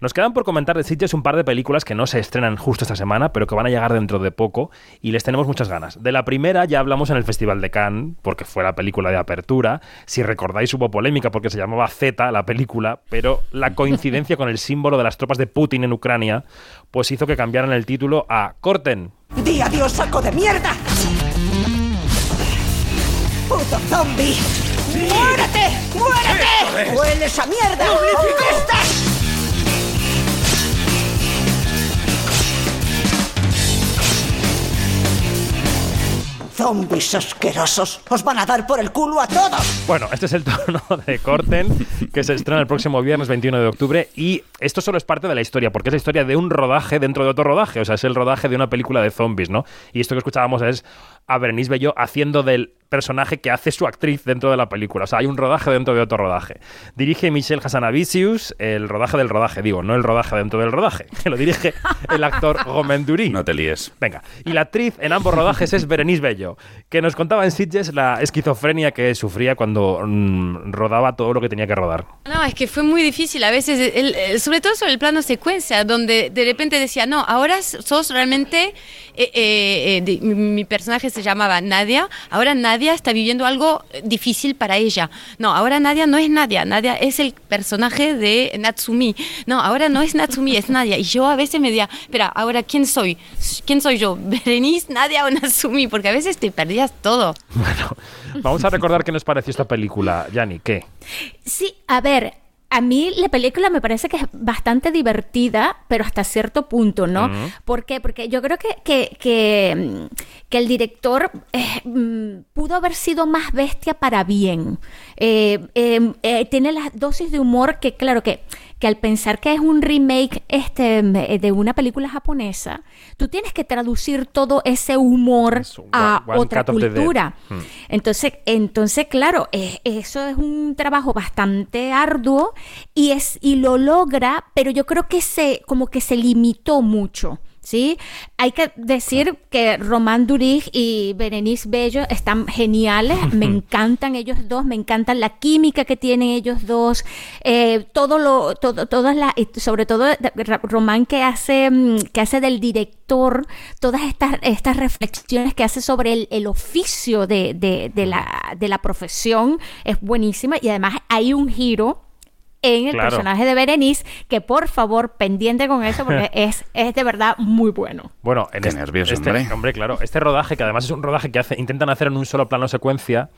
nos quedan por comentar de Sitges un par de películas que no se estrenan justo esta semana, pero que van a llegar dentro de poco y les tenemos muchas ganas. De la primera ya hablamos en el Festival de Cannes, porque fue la película de apertura. Si recordáis hubo polémica porque se llamaba Z la película, pero la coincidencia con el símbolo de las tropas de Putin en Ucrania, pues hizo que cambiaran el título a Corten. ¡Di adiós, saco de mierda! ¡Puto zombie! ¡Muérete! ¡Muérete! ¡Hueles a mierda! ¡Estás! Zombies asquerosos. Os van a dar por el culo a todos. Bueno, este es el tono de Corten, que se estrena el próximo viernes 21 de octubre. Y esto solo es parte de la historia, porque es la historia de un rodaje dentro de otro rodaje. O sea, es el rodaje de una película de zombies, ¿no? Y esto que escuchábamos es a Berenice Bello haciendo del personaje que hace su actriz dentro de la película. O sea, hay un rodaje dentro de otro rodaje. Dirige Michelle Hassanavicius, el rodaje del rodaje, digo, no el rodaje dentro del rodaje, que lo dirige el actor Gomen Durí. No te líes. Venga, y la actriz en ambos rodajes es Berenice Bello, que nos contaba en Sitges la esquizofrenia que sufría cuando mm, rodaba todo lo que tenía que rodar. No, es que fue muy difícil a veces, el- el- sobre todo sobre el plano secuencia, donde de repente decía, no, ahora sos realmente, eh, eh, eh, de- mi, mi personaje se llamaba Nadia, ahora Nadia está viviendo algo difícil para ella. No, ahora Nadia no es Nadia, Nadia es el personaje de Natsumi. No, ahora no es Natsumi, es Nadia. Y yo a veces me decía, espera, ahora ¿quién soy? ¿Quién soy yo? ¿Berenice, Nadia o Natsumi? Porque a veces te perdías todo. Vamos a recordar qué nos pareció esta película, Yanni, ¿qué? Sí, a ver, a mí la película me parece que es bastante divertida, pero hasta cierto punto, ¿no? ¿Por qué? Porque yo creo que, que, que, mm, que el director eh, mm, pudo haber sido más bestia para bien. Eh, eh, eh, tiene las dosis de humor que, claro, que, que al pensar que es un remake este, eh, de una película japonesa, tú tienes que traducir todo ese humor a one otra cultura. Hmm. Entonces, entonces claro, eso es un trabajo bastante arduo y es y lo logra, pero yo creo que se como que se limitó mucho. ¿Sí? Hay que decir que Román Durig y Berenice Bello están geniales, me encantan ellos dos, me encanta la química que tienen ellos dos, eh, todo lo, todo, todas las, sobre todo Román que hace, mm, que hace del director, todas estas, estas reflexiones que hace sobre el, el oficio de, de- de la, de la profesión es buenísima y además hay un giro en el Claro. personaje de Berenice, que por favor, pendiente con eso, porque es, es de verdad muy bueno. Bueno, en Qué este, nervios, este- hombre. claro. Este rodaje, que además es un rodaje que hace, intentan hacer en un solo plano secuencia.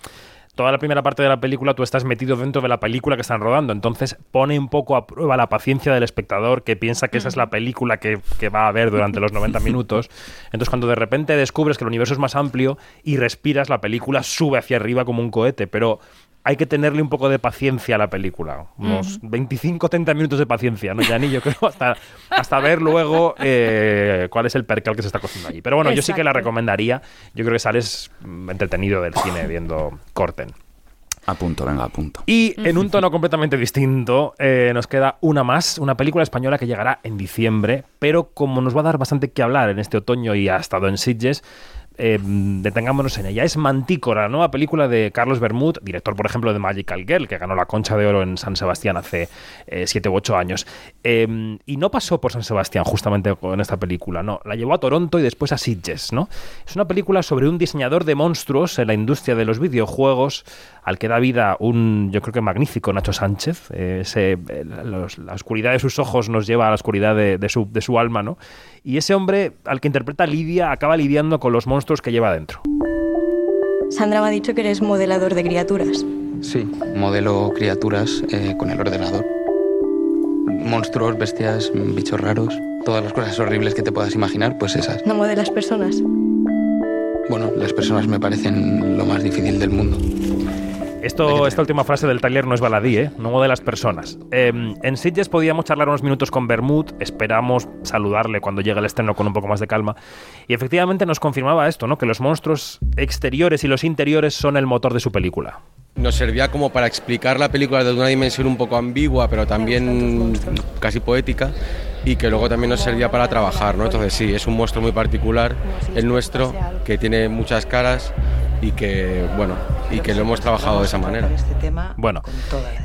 Toda la primera parte de la película tú estás metido dentro de la película que están rodando, entonces pone un poco a prueba la paciencia del espectador que piensa que esa es la película que, que va a ver durante los 90 minutos. Entonces cuando de repente descubres que el universo es más amplio y respiras, la película sube hacia arriba como un cohete, pero hay que tenerle un poco de paciencia a la película. Unos 25-30 minutos de paciencia, ¿no, Yanni? Yo creo hasta, hasta ver luego eh, cuál es el percal que se está cociendo allí. Pero bueno, yo sí que la recomendaría. Yo creo que sales entretenido del cine viendo Corten. A punto, venga, a punto. Y en un tono completamente distinto, eh, nos queda una más, una película española que llegará en diciembre, pero como nos va a dar bastante que hablar en este otoño y ha estado en Sitges, eh, detengámonos en ella. Es Mantícora, nueva película de Carlos Bermud, director, por ejemplo, de Magical Girl, que ganó la Concha de Oro en San Sebastián hace 7 u 8 años. Eh, y no pasó por San Sebastián justamente con esta película, no. La llevó a Toronto y después a Sitges, ¿no? Es una película sobre un diseñador de monstruos en la industria de los videojuegos al que da vida un, yo creo que magnífico Nacho Sánchez. Eh, ese, eh, los- la oscuridad de sus ojos nos lleva a la oscuridad de, de su, de su alma, ¿no? Y ese hombre al que interpreta Lidia acaba lidiando con los monstruos que lleva dentro. Sandra me ha dicho que eres modelador de criaturas. Sí, modelo criaturas eh, con el ordenador. Monstruos, bestias, bichos raros, todas las cosas horribles que te puedas imaginar, pues esas. No modelas personas. Bueno, las personas me parecen lo más difícil del mundo. Esto, esta última frase del taller no es baladí, ¿eh? no de las personas. Eh, en Sitges podíamos charlar unos minutos con Bermud, esperamos saludarle cuando llegue el estreno con un poco más de calma, y efectivamente nos confirmaba esto, ¿no? que los monstruos exteriores y los interiores son el motor de su película. Nos servía como para explicar la película desde una dimensión un poco ambigua, pero también casi poética, y que luego también nos servía para trabajar, ¿no? Entonces sí, es un monstruo muy particular, el nuestro, que tiene muchas caras y que, bueno, y que lo hemos trabajado de esa manera. Bueno,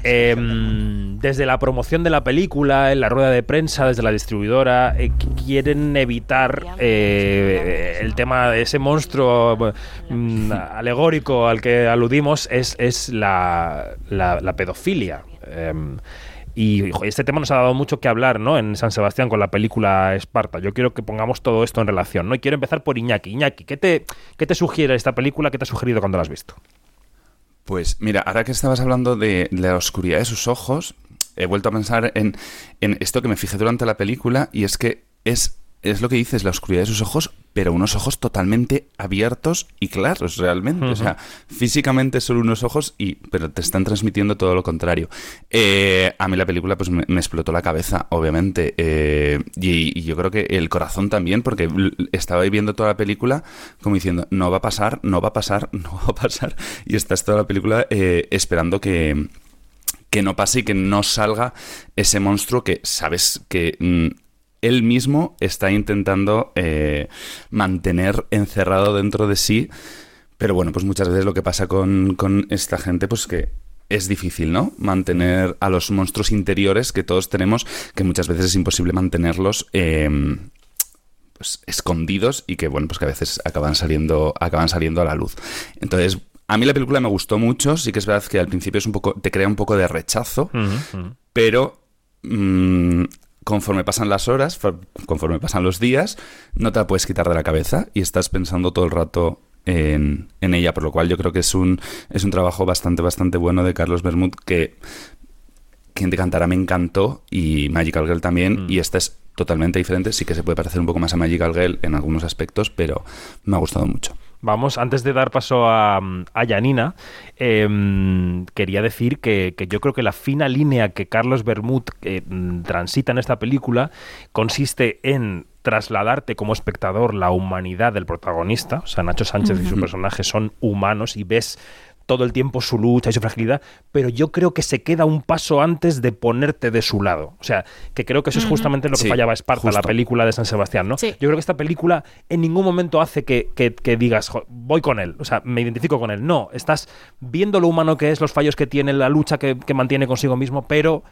em, desde la promoción de la película, en la rueda de prensa, desde la distribuidora, eh, qu- quieren evitar eh, el tema de ese monstruo mm, alegórico al que aludimos, es, es la, la- la pedofilia. Y este tema nos ha dado mucho que hablar ¿no? en San Sebastián con la película Esparta. Yo quiero que pongamos todo esto en relación. ¿no? Y quiero empezar por Iñaki. Iñaki, ¿qué te, ¿qué te sugiere esta película? ¿Qué te ha sugerido cuando la has visto? Pues mira, ahora que estabas hablando de la oscuridad de sus ojos, he vuelto a pensar en, en esto que me fijé durante la película y es que es es lo que dices, la oscuridad de sus ojos, pero unos ojos totalmente abiertos y claros realmente. O sea, físicamente son unos ojos, y, pero te están transmitiendo todo lo contrario. Eh, a mí la película pues me, me explotó la cabeza, obviamente. eh, y, y yo creo que el corazón también, porque estaba ahí viendo toda la película como diciendo, no va a pasar, no va a pasar, no va a pasar. Y estás toda la película eh, esperando que que no pase y que no salga ese monstruo que sabes que mm, él mismo está intentando eh, mantener encerrado dentro de sí. Pero bueno, pues muchas veces lo que pasa con, con esta gente, pues que es difícil, ¿no? Mantener a los monstruos interiores que todos tenemos, que muchas veces es imposible mantenerlos. eh, pues, escondidos y que bueno pues que a veces acaban saliendo acaban saliendo a la luz entonces a mí la película me gustó mucho sí que es verdad que al principio es un poco te crea un poco de rechazo pero mm, conforme pasan las horas conforme pasan los días no te la puedes quitar de la cabeza y estás pensando todo el rato en, en ella por lo cual yo creo que es un es un trabajo bastante bastante bueno de Carlos Bermud que quien te cantará me encantó y Magical Girl también y esta es totalmente diferente sí que se puede parecer un poco más a Magical Girl en algunos aspectos pero me ha gustado mucho Vamos, antes de dar paso a, a Janina, em, quería decir que, que yo creo que la fina línea que Carlos Bermud eh, transita en esta película consiste en trasladarte como espectador la humanidad del protagonista, o sea, Nacho Sánchez y su personaje son humanos y ves todo el tiempo su lucha y su fragilidad, pero yo creo que se queda un paso antes de ponerte de su lado. O sea, que creo que eso es justamente lo que Sí, fallaba Esparta, la película de San Sebastián, ¿no? Sí. Yo creo que esta película en ningún momento hace que, que- que digas, "Jo, voy con él, o sea, me identifico con él. No, estás viendo lo humano que es, los fallos que tiene, la lucha que, que mantiene consigo mismo, pero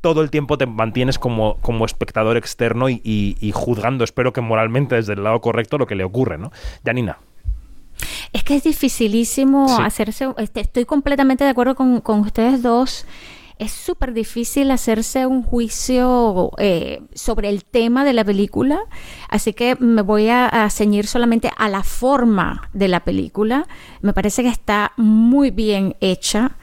todo el tiempo te mantienes como, como espectador externo y, y- y juzgando, espero que moralmente desde el lado correcto, lo que le ocurre, ¿no? Janina. Es que es dificilísimo Sí. hacerse, este, estoy completamente de acuerdo con, con ustedes dos. Es súper difícil hacerse un juicio eh, sobre el tema de la película, así que me voy a, a ceñir solamente a la forma de la película. Me parece que está muy bien hecha,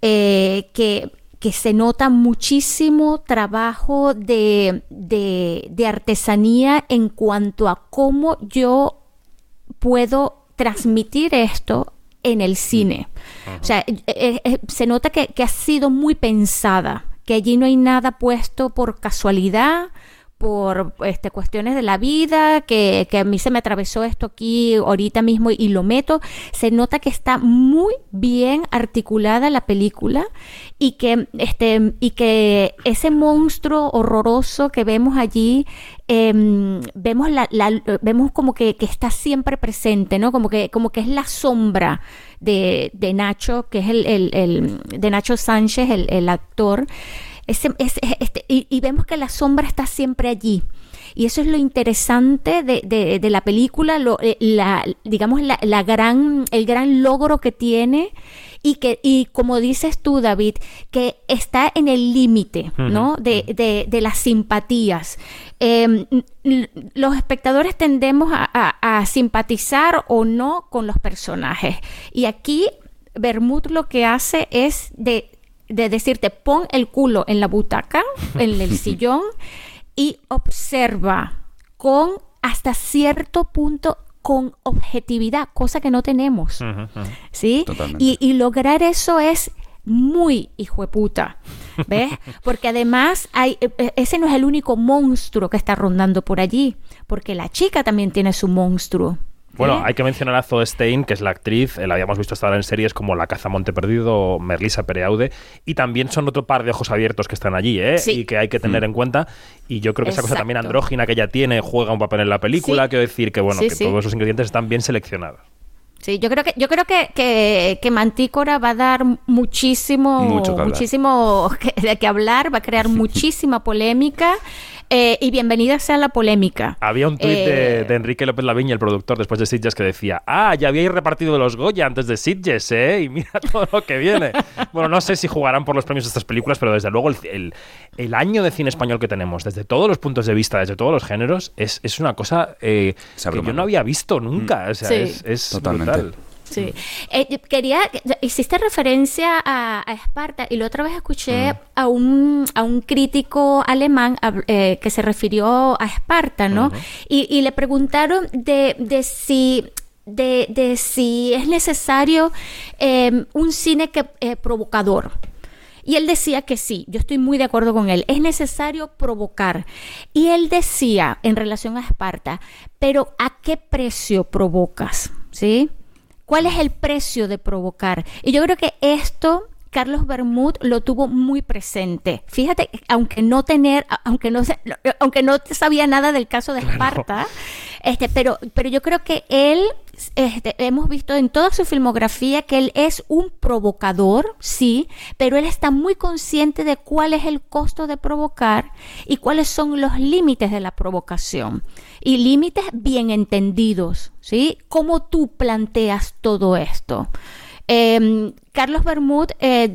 eh, que, que se nota muchísimo trabajo de, de- de artesanía en cuanto a cómo yo puedo transmitir esto en el cine. O sea, eh, eh, eh, se nota que, que ha sido muy pensada, que allí no hay nada puesto por casualidad, por este, cuestiones de la vida, que, que a mí se me atravesó esto aquí ahorita mismo y lo meto. Se nota que está muy bien articulada la película y que, este, y que ese monstruo horroroso que vemos allí, em, vemos, la, la- vemos como que, que está siempre presente, ¿no? Como que, como que es la sombra de, de Nacho, que es el, el- el- de Nacho Sánchez, el, el actor. Ese- ese- este, y, y vemos que la sombra está siempre allí. Y eso es lo interesante de, de- de la película, lo, eh, la, digamos, la, la gran, el gran logro que tiene y que, y como dices tú, David, que está en el límite, ¿no? De, de- de las simpatías. Eh, l- los espectadores tendemos a, a- a simpatizar o no con los personajes. Y aquí Bermud lo que hace es de, de decirte, pon el culo en la butaca, en el sillón, y observa con hasta cierto punto con objetividad, cosa que no tenemos. ¿Sí? Y, y lograr eso es muy hijo de puta. ¿Ves? Porque además hay, eh, eh, ese no es el único monstruo que está rondando por allí, porque la chica también tiene su monstruo. Bueno, hay que mencionar a Zoe Stein, que es la actriz, eh, la habíamos visto hasta ahora en series como La caza Monte Perdido o Merlisa Pereaude, y también son otro par de ojos abiertos que están allí, ¿eh? Sí. Y que hay que tener en cuenta. Y yo creo que esa cosa también andrógina que ella tiene juega un papel en la película, Sí. quiero decir que, bueno, Sí, que sí. todos esos ingredientes están bien seleccionados. Sí, yo creo que yo creo que, que, que Mantícora va a dar muchísimo Mucho que muchísimo que- de qué hablar, va a crear muchísima polémica eh, y bienvenida sea la polémica. Había un tuit Eh, de, de Enrique López Laviña, el productor, después de Sitges, que decía, ah, ya habíais repartido los Goya antes de Sitges, ¿eh? Y mira todo lo que viene. bueno, no sé si jugarán por los premios de estas películas, pero desde luego el, el- el año de cine español que tenemos, desde todos los puntos de vista, desde todos los géneros, es, es una cosa eh, que yo no había visto nunca. O sea, Sí. es, es Totalmente. brutal. Sí. Eh, quería, hiciste referencia a, a Esparta y la otra vez escuché a, un, a un crítico alemán eh, que se refirió a Esparta, ¿no? y, y le preguntaron de, de si... De, de si es necesario eh, un cine que, eh, provocador. Y él decía que sí, yo estoy muy de acuerdo con él, es necesario provocar. Y él decía en relación a Esparta, pero ¿a qué precio provocas? ¿Sí? ¿Cuál es el precio de provocar? Y yo creo que esto Carlos Bermud lo tuvo muy presente. Fíjate, aunque no tener, aunque no, aunque no sabía nada del caso de Esparta, este, pero, pero yo creo que él, este, hemos visto en toda su filmografía que él es un provocador, sí, pero él está muy consciente de cuál es el costo de provocar y cuáles son los límites de la provocación. Y límites bien entendidos, ¿sí? ¿Cómo tú planteas todo esto? Eh, Carlos Bermud, eh,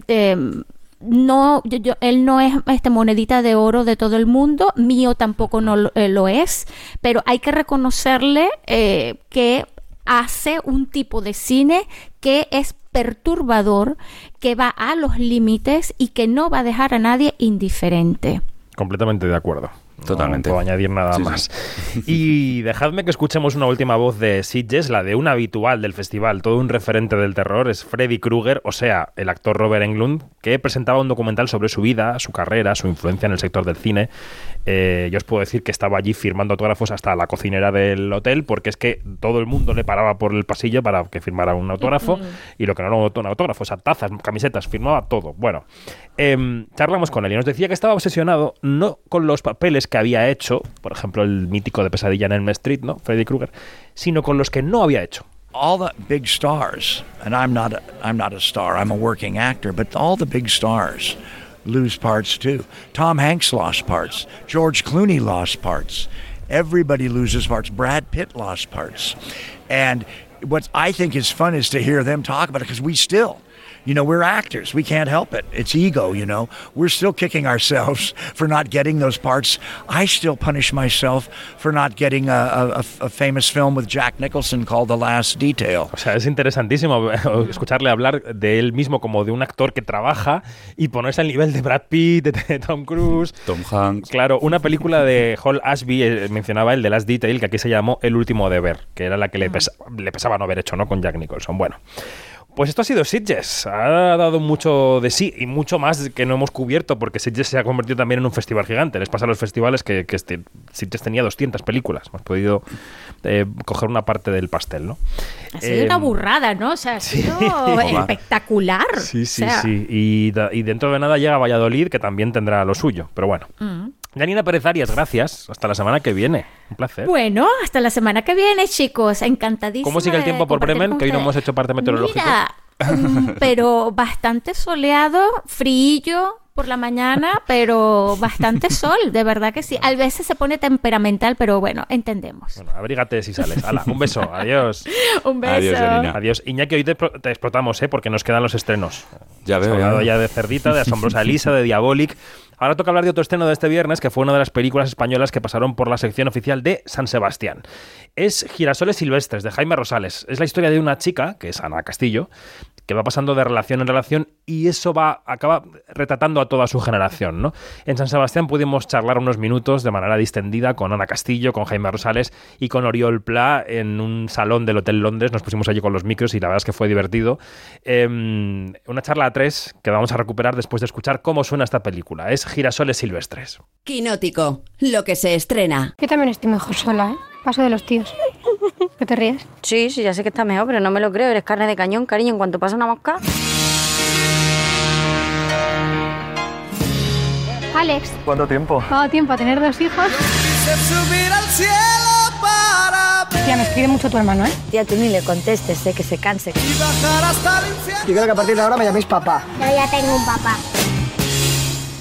no, él no es este monedita de oro de todo el mundo, mío tampoco no lo, eh, es, pero hay que reconocerle eh, que hace un tipo de cine que es perturbador, que va a los límites y que no va a dejar a nadie indiferente. Completamente de acuerdo. Totalmente. No puedo añadir nada Sí, sí. más. Y dejadme que escuchemos una última voz de Sitges, la de un habitual del festival, todo un referente del terror, es Freddy Krueger, o sea, el actor Robert Englund, que presentaba un documental sobre su vida, su carrera, su influencia en el sector del cine. Eh, yo os puedo decir que estaba allí firmando autógrafos hasta la cocinera del hotel, porque es que todo el mundo le paraba por el pasillo para que firmara un autógrafo, y lo que no era un autógrafo, o sea, tazas, camisetas, firmaba todo. Bueno, em, charlamos con él y nos decía que estaba obsesionado no con los papeles que había hecho, por ejemplo, el mítico de Pesadilla en Elm Street, ¿no? Freddy Krueger, sino con los que no había hecho. all the big stars, and I'm not a, I'm not a star. I'm a working actor, but all the big stars lose parts too. Tom Hanks lost parts. George Clooney lost parts. Everybody loses parts. Brad Pitt lost parts. And what I think is fun is to hear them talk about it because we still you know, we're actors. We can't help it. It's ego, you know. We're still kicking ourselves for not getting those parts. I still punish myself for not getting a, a, a famous film with Jack Nicholson called The Last Detail. O sea, es interesantísimo escucharle hablar de él mismo como de un actor que trabaja y ponerse al nivel de Brad Pitt, de Tom Cruise. Tom Hanks. Claro, una película de Hall Ashby eh, mencionaba el de Last Detail, que aquí se llamó El último deber, que era la que le, pesa- le pesaba no haber hecho, ¿no? Con Jack Nicholson. Bueno. Pues esto ha sido Sitges. Ha dado mucho de sí y mucho más que no hemos cubierto porque Sitges se ha convertido también en un festival gigante. Les pasa a los festivales que, que este, Sitges tenía 200 películas. Hemos podido eh, coger una parte del pastel, ¿no? Ha sido una Em, burrada, ¿no? O sea, ha sido espectacular. Sí, sí, O sea, sí. Y dentro de nada llega Valladolid, que también tendrá lo suyo. Pero bueno. mm. Janina Pérez Arias, gracias. Hasta la semana que viene. Un placer. Bueno, hasta la semana que viene, chicos. Encantadísima. ¿Cómo sigue el tiempo por Bremen? Que hoy no hemos hecho parte meteorológico. Mira, mm, pero bastante soleado, frío por la mañana, pero bastante sol, de verdad que sí. A veces se pone temperamental, pero bueno, entendemos. Bueno, abrígate si sales. Hala, un beso. Adiós. Un beso. Adiós, Janina. Adiós. Iñaki, hoy te, explotamos, ¿eh? Porque nos quedan los estrenos. Ya Hemos veo, hablado ya. ya de Cerdita, de Asombrosa Elisa, de Diabolic. Ahora toca hablar de otro estreno de este viernes, que fue una de las películas españolas que pasaron por la sección oficial de San Sebastián. Es Girasoles Silvestres, de Jaime Rosales. Es la historia de una chica, que es Ana Castillo, que va pasando de relación en relación y eso va acaba retratando a toda su generación, ¿no? En San Sebastián pudimos charlar unos minutos de manera distendida con Ana Castillo, con Jaime Rosales y con Oriol Pla en un salón del Hotel Londres. Nos pusimos allí con los micros y la verdad es que fue divertido. Em, una charla a tres que vamos a recuperar después de escuchar cómo suena esta película. Es Girasoles Silvestres. Quinótico, lo que se estrena. Yo también estoy mejor sola, ¿eh? Paso de los tíos. ¿Qué te ríes? Sí, sí, ya sé que está mejor, pero no me lo creo. Eres carne de cañón, cariño, en cuanto pasa una mosca. Alex, ¿Cuánto tiempo? ¿cuánto tiempo a tener dos hijos? subir al cielo para Tía, me escribe mucho tu hermano, ¿eh? Tía, tú ni le contestes, sé que se canse. bajar hasta el infierno. Yo quiero que a partir de ahora me llaméis papá. Yo ya tengo un papá.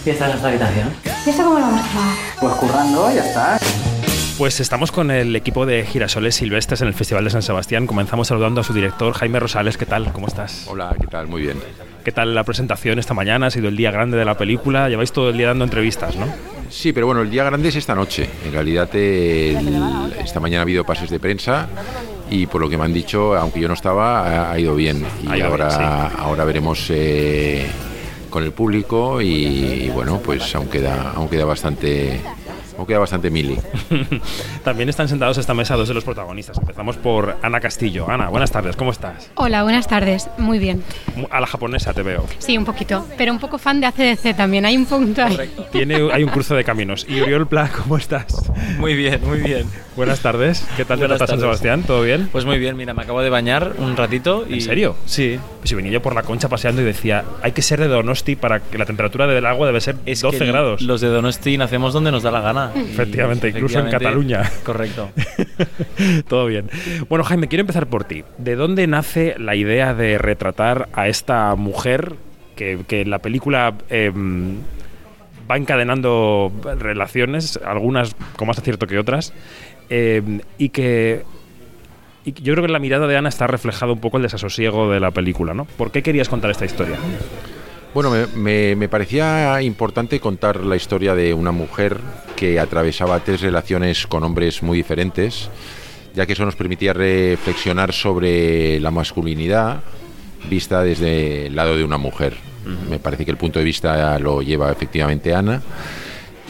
¿Y esta es nuestra habitación? ¿Y esto cómo lo vamos a trabajar? Pues currando, ya está. Pues estamos con el equipo de Girasoles Silvestres en el Festival de San Sebastián. Comenzamos saludando a su director, Jaime Rosales. ¿Qué tal? ¿Cómo estás? Hola, ¿qué tal? Muy bien. ¿Qué tal la presentación esta mañana? Ha sido el día grande de la película. Lleváis todo el día dando entrevistas, ¿no? Sí, pero bueno, el día grande es esta noche. En realidad, el- esta mañana ha habido pases de prensa y por lo que me han dicho, aunque yo no estaba, ha, ido bien. Y Ha ido ahora, bien, sí. ahora veremos eh, con el público y, y bueno, pues aún queda, aún queda bastante, aún queda bastante mili. También están sentados a esta mesa dos de los protagonistas. Empezamos por Ana Castillo. Ana, buenas tardes, ¿cómo estás? Hola, buenas tardes. Muy bien. A la japonesa te veo. Sí, un poquito. Pero un poco fan de ACDC también. Hay un punto ahí. Tiene, hay un cruce de caminos. Y Oriol Pla, ¿cómo estás? Muy bien, muy bien. Buenas tardes. ¿Qué tal te Buenas tratas San tardes. Sebastián? ¿Todo bien? Pues muy bien, mira, me acabo de bañar un ratito y... ¿En serio? Sí. Pues si venía yo por la concha paseando y decía, hay que ser de Donosti para que la temperatura del agua debe ser 12 que grados. Los de Donosti nacemos donde nos da la gana. Efectivamente, incluso en Cataluña. Correcto. Todo bien. Bueno, Jaime, quiero empezar por ti. ¿De dónde nace la idea de retratar a esta mujer que, que en la película em, va encadenando relaciones, algunas con más acierto que otras, em, y que y yo creo que en la mirada de Ana está reflejado un poco el desasosiego de la película, ¿no? ¿Por qué querías contar esta historia? Bueno, me, me- me parecía importante contar la historia de una mujer que atravesaba tres relaciones con hombres muy diferentes, ya que eso nos permitía reflexionar sobre la masculinidad vista desde el lado de una mujer. Me parece que el punto de vista lo lleva efectivamente Ana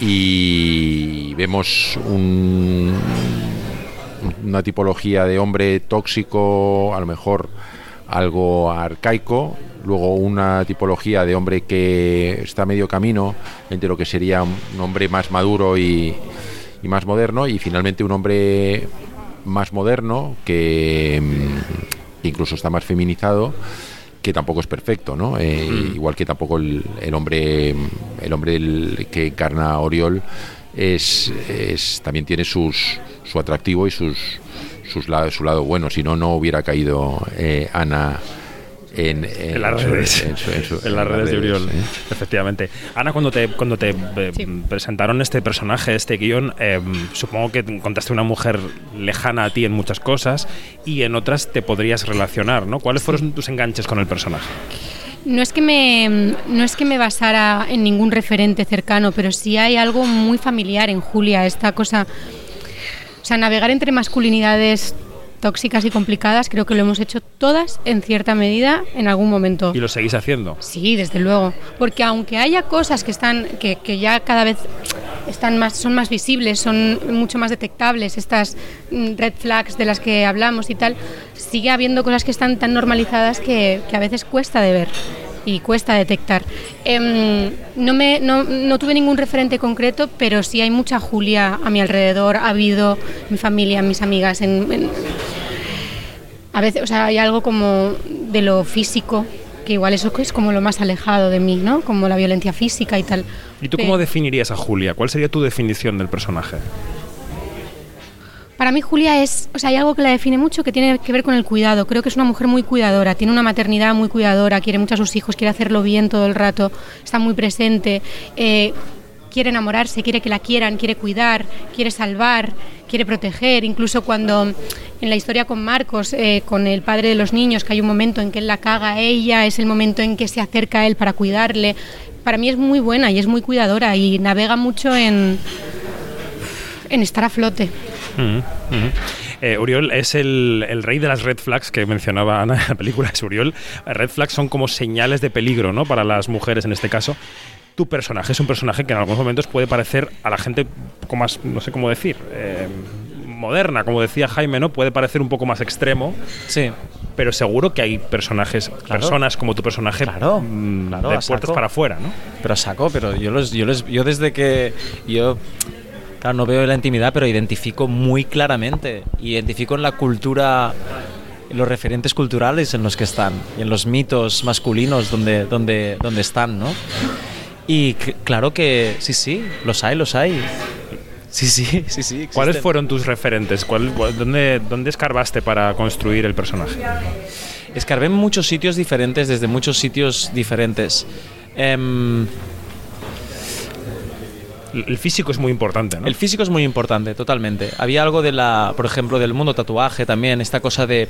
y vemos un, una tipología de hombre tóxico, a lo mejor algo arcaico, luego una tipología de hombre que está a medio camino entre lo que sería un hombre más maduro y, y más moderno, y finalmente un hombre más moderno que mm, incluso está más feminizado que tampoco es perfecto, ¿no? Eh, Mm. Igual que tampoco el, el hombre el hombre el que encarna a Oriol es, es- también tiene sus su atractivo y sus sus la- su lado bueno. Si no, no hubiera caído eh, Ana en, en- En las redes. en su- en su- en en las redes de Uriol. ¿eh? Efectivamente. Ana, cuando te, cuando te eh, presentaron este personaje, este guion, eh, supongo que encontraste una mujer lejana a ti en muchas cosas y en otras te podrías relacionar, ¿no? ¿Cuáles fueron tus enganches con el personaje? No es que me no es que me basara en ningún referente cercano, pero sí hay algo muy familiar en Julia, esta cosa o sea, navegar entre masculinidades tóxicas y complicadas, creo que lo hemos hecho todas en cierta medida en algún momento. ¿Y lo seguís haciendo? Sí, desde luego. Porque aunque haya cosas que están, que, que ya cada vez están más, son más visibles, son mucho más detectables, estas mm, red flags de las que hablamos y tal, sigue habiendo cosas que están tan normalizadas que, que a veces cuesta de ver y cuesta detectar. Em, no, me, no, no tuve ningún referente concreto, pero sí hay mucha Julia a mi alrededor, ha habido mi familia, mis amigas, en- en, a veces, o sea, hay algo como de lo físico, que igual eso es como lo más alejado de mí, ¿no? Como la violencia física y tal. ¿Y tú cómo definirías a Julia? ¿Cuál sería tu definición del personaje? Para mí Julia es, o sea, hay algo que la define mucho que tiene que ver con el cuidado. Creo que es una mujer muy cuidadora, tiene una maternidad muy cuidadora, quiere mucho a sus hijos, quiere hacerlo bien todo el rato, está muy presente, eh, quiere enamorarse, quiere que la quieran, quiere cuidar, quiere salvar, quiere proteger. Incluso cuando en la historia con Marcos, eh, con el padre de los niños, que hay un momento en que él la caga a ella, es el momento en que se acerca a él para cuidarle. Para mí es muy buena y es muy cuidadora y navega mucho en, en estar a flote. Ujú. Eh, Uriol es el, el rey de las red flags que mencionaba Ana en la película. Es Uriol. Red flags son como señales de peligro, ¿no? Para las mujeres en este caso. Tu personaje es un personaje que en algunos momentos puede parecer a la gente un poco más, no sé cómo decir, eh, moderna, como decía Jaime, ¿no? Puede parecer un poco más extremo. Sí. Pero seguro que hay personajes, personas como tu personaje mm, claro, de puertas para afuera, ¿no? Pero saco, pero yo, los, yo, les, yo desde que yo, claro, no veo la intimidad, pero identifico muy claramente. Identifico en la cultura, en los referentes culturales en los que están, y en los mitos masculinos donde, donde, donde están, ¿no? Y claro que sí, sí, los hay, los hay. Sí, sí, sí, sí. ¿Cuáles existen. fueron tus referentes? ¿Cuál- cuál- dónde, ¿Dónde escarbaste para construir el personaje? Escarbé en muchos sitios diferentes, desde muchos sitios diferentes. Em, El físico es muy importante, ¿no? El físico es muy importante, totalmente. Había algo de la, por ejemplo, del mundo tatuaje también, esta cosa de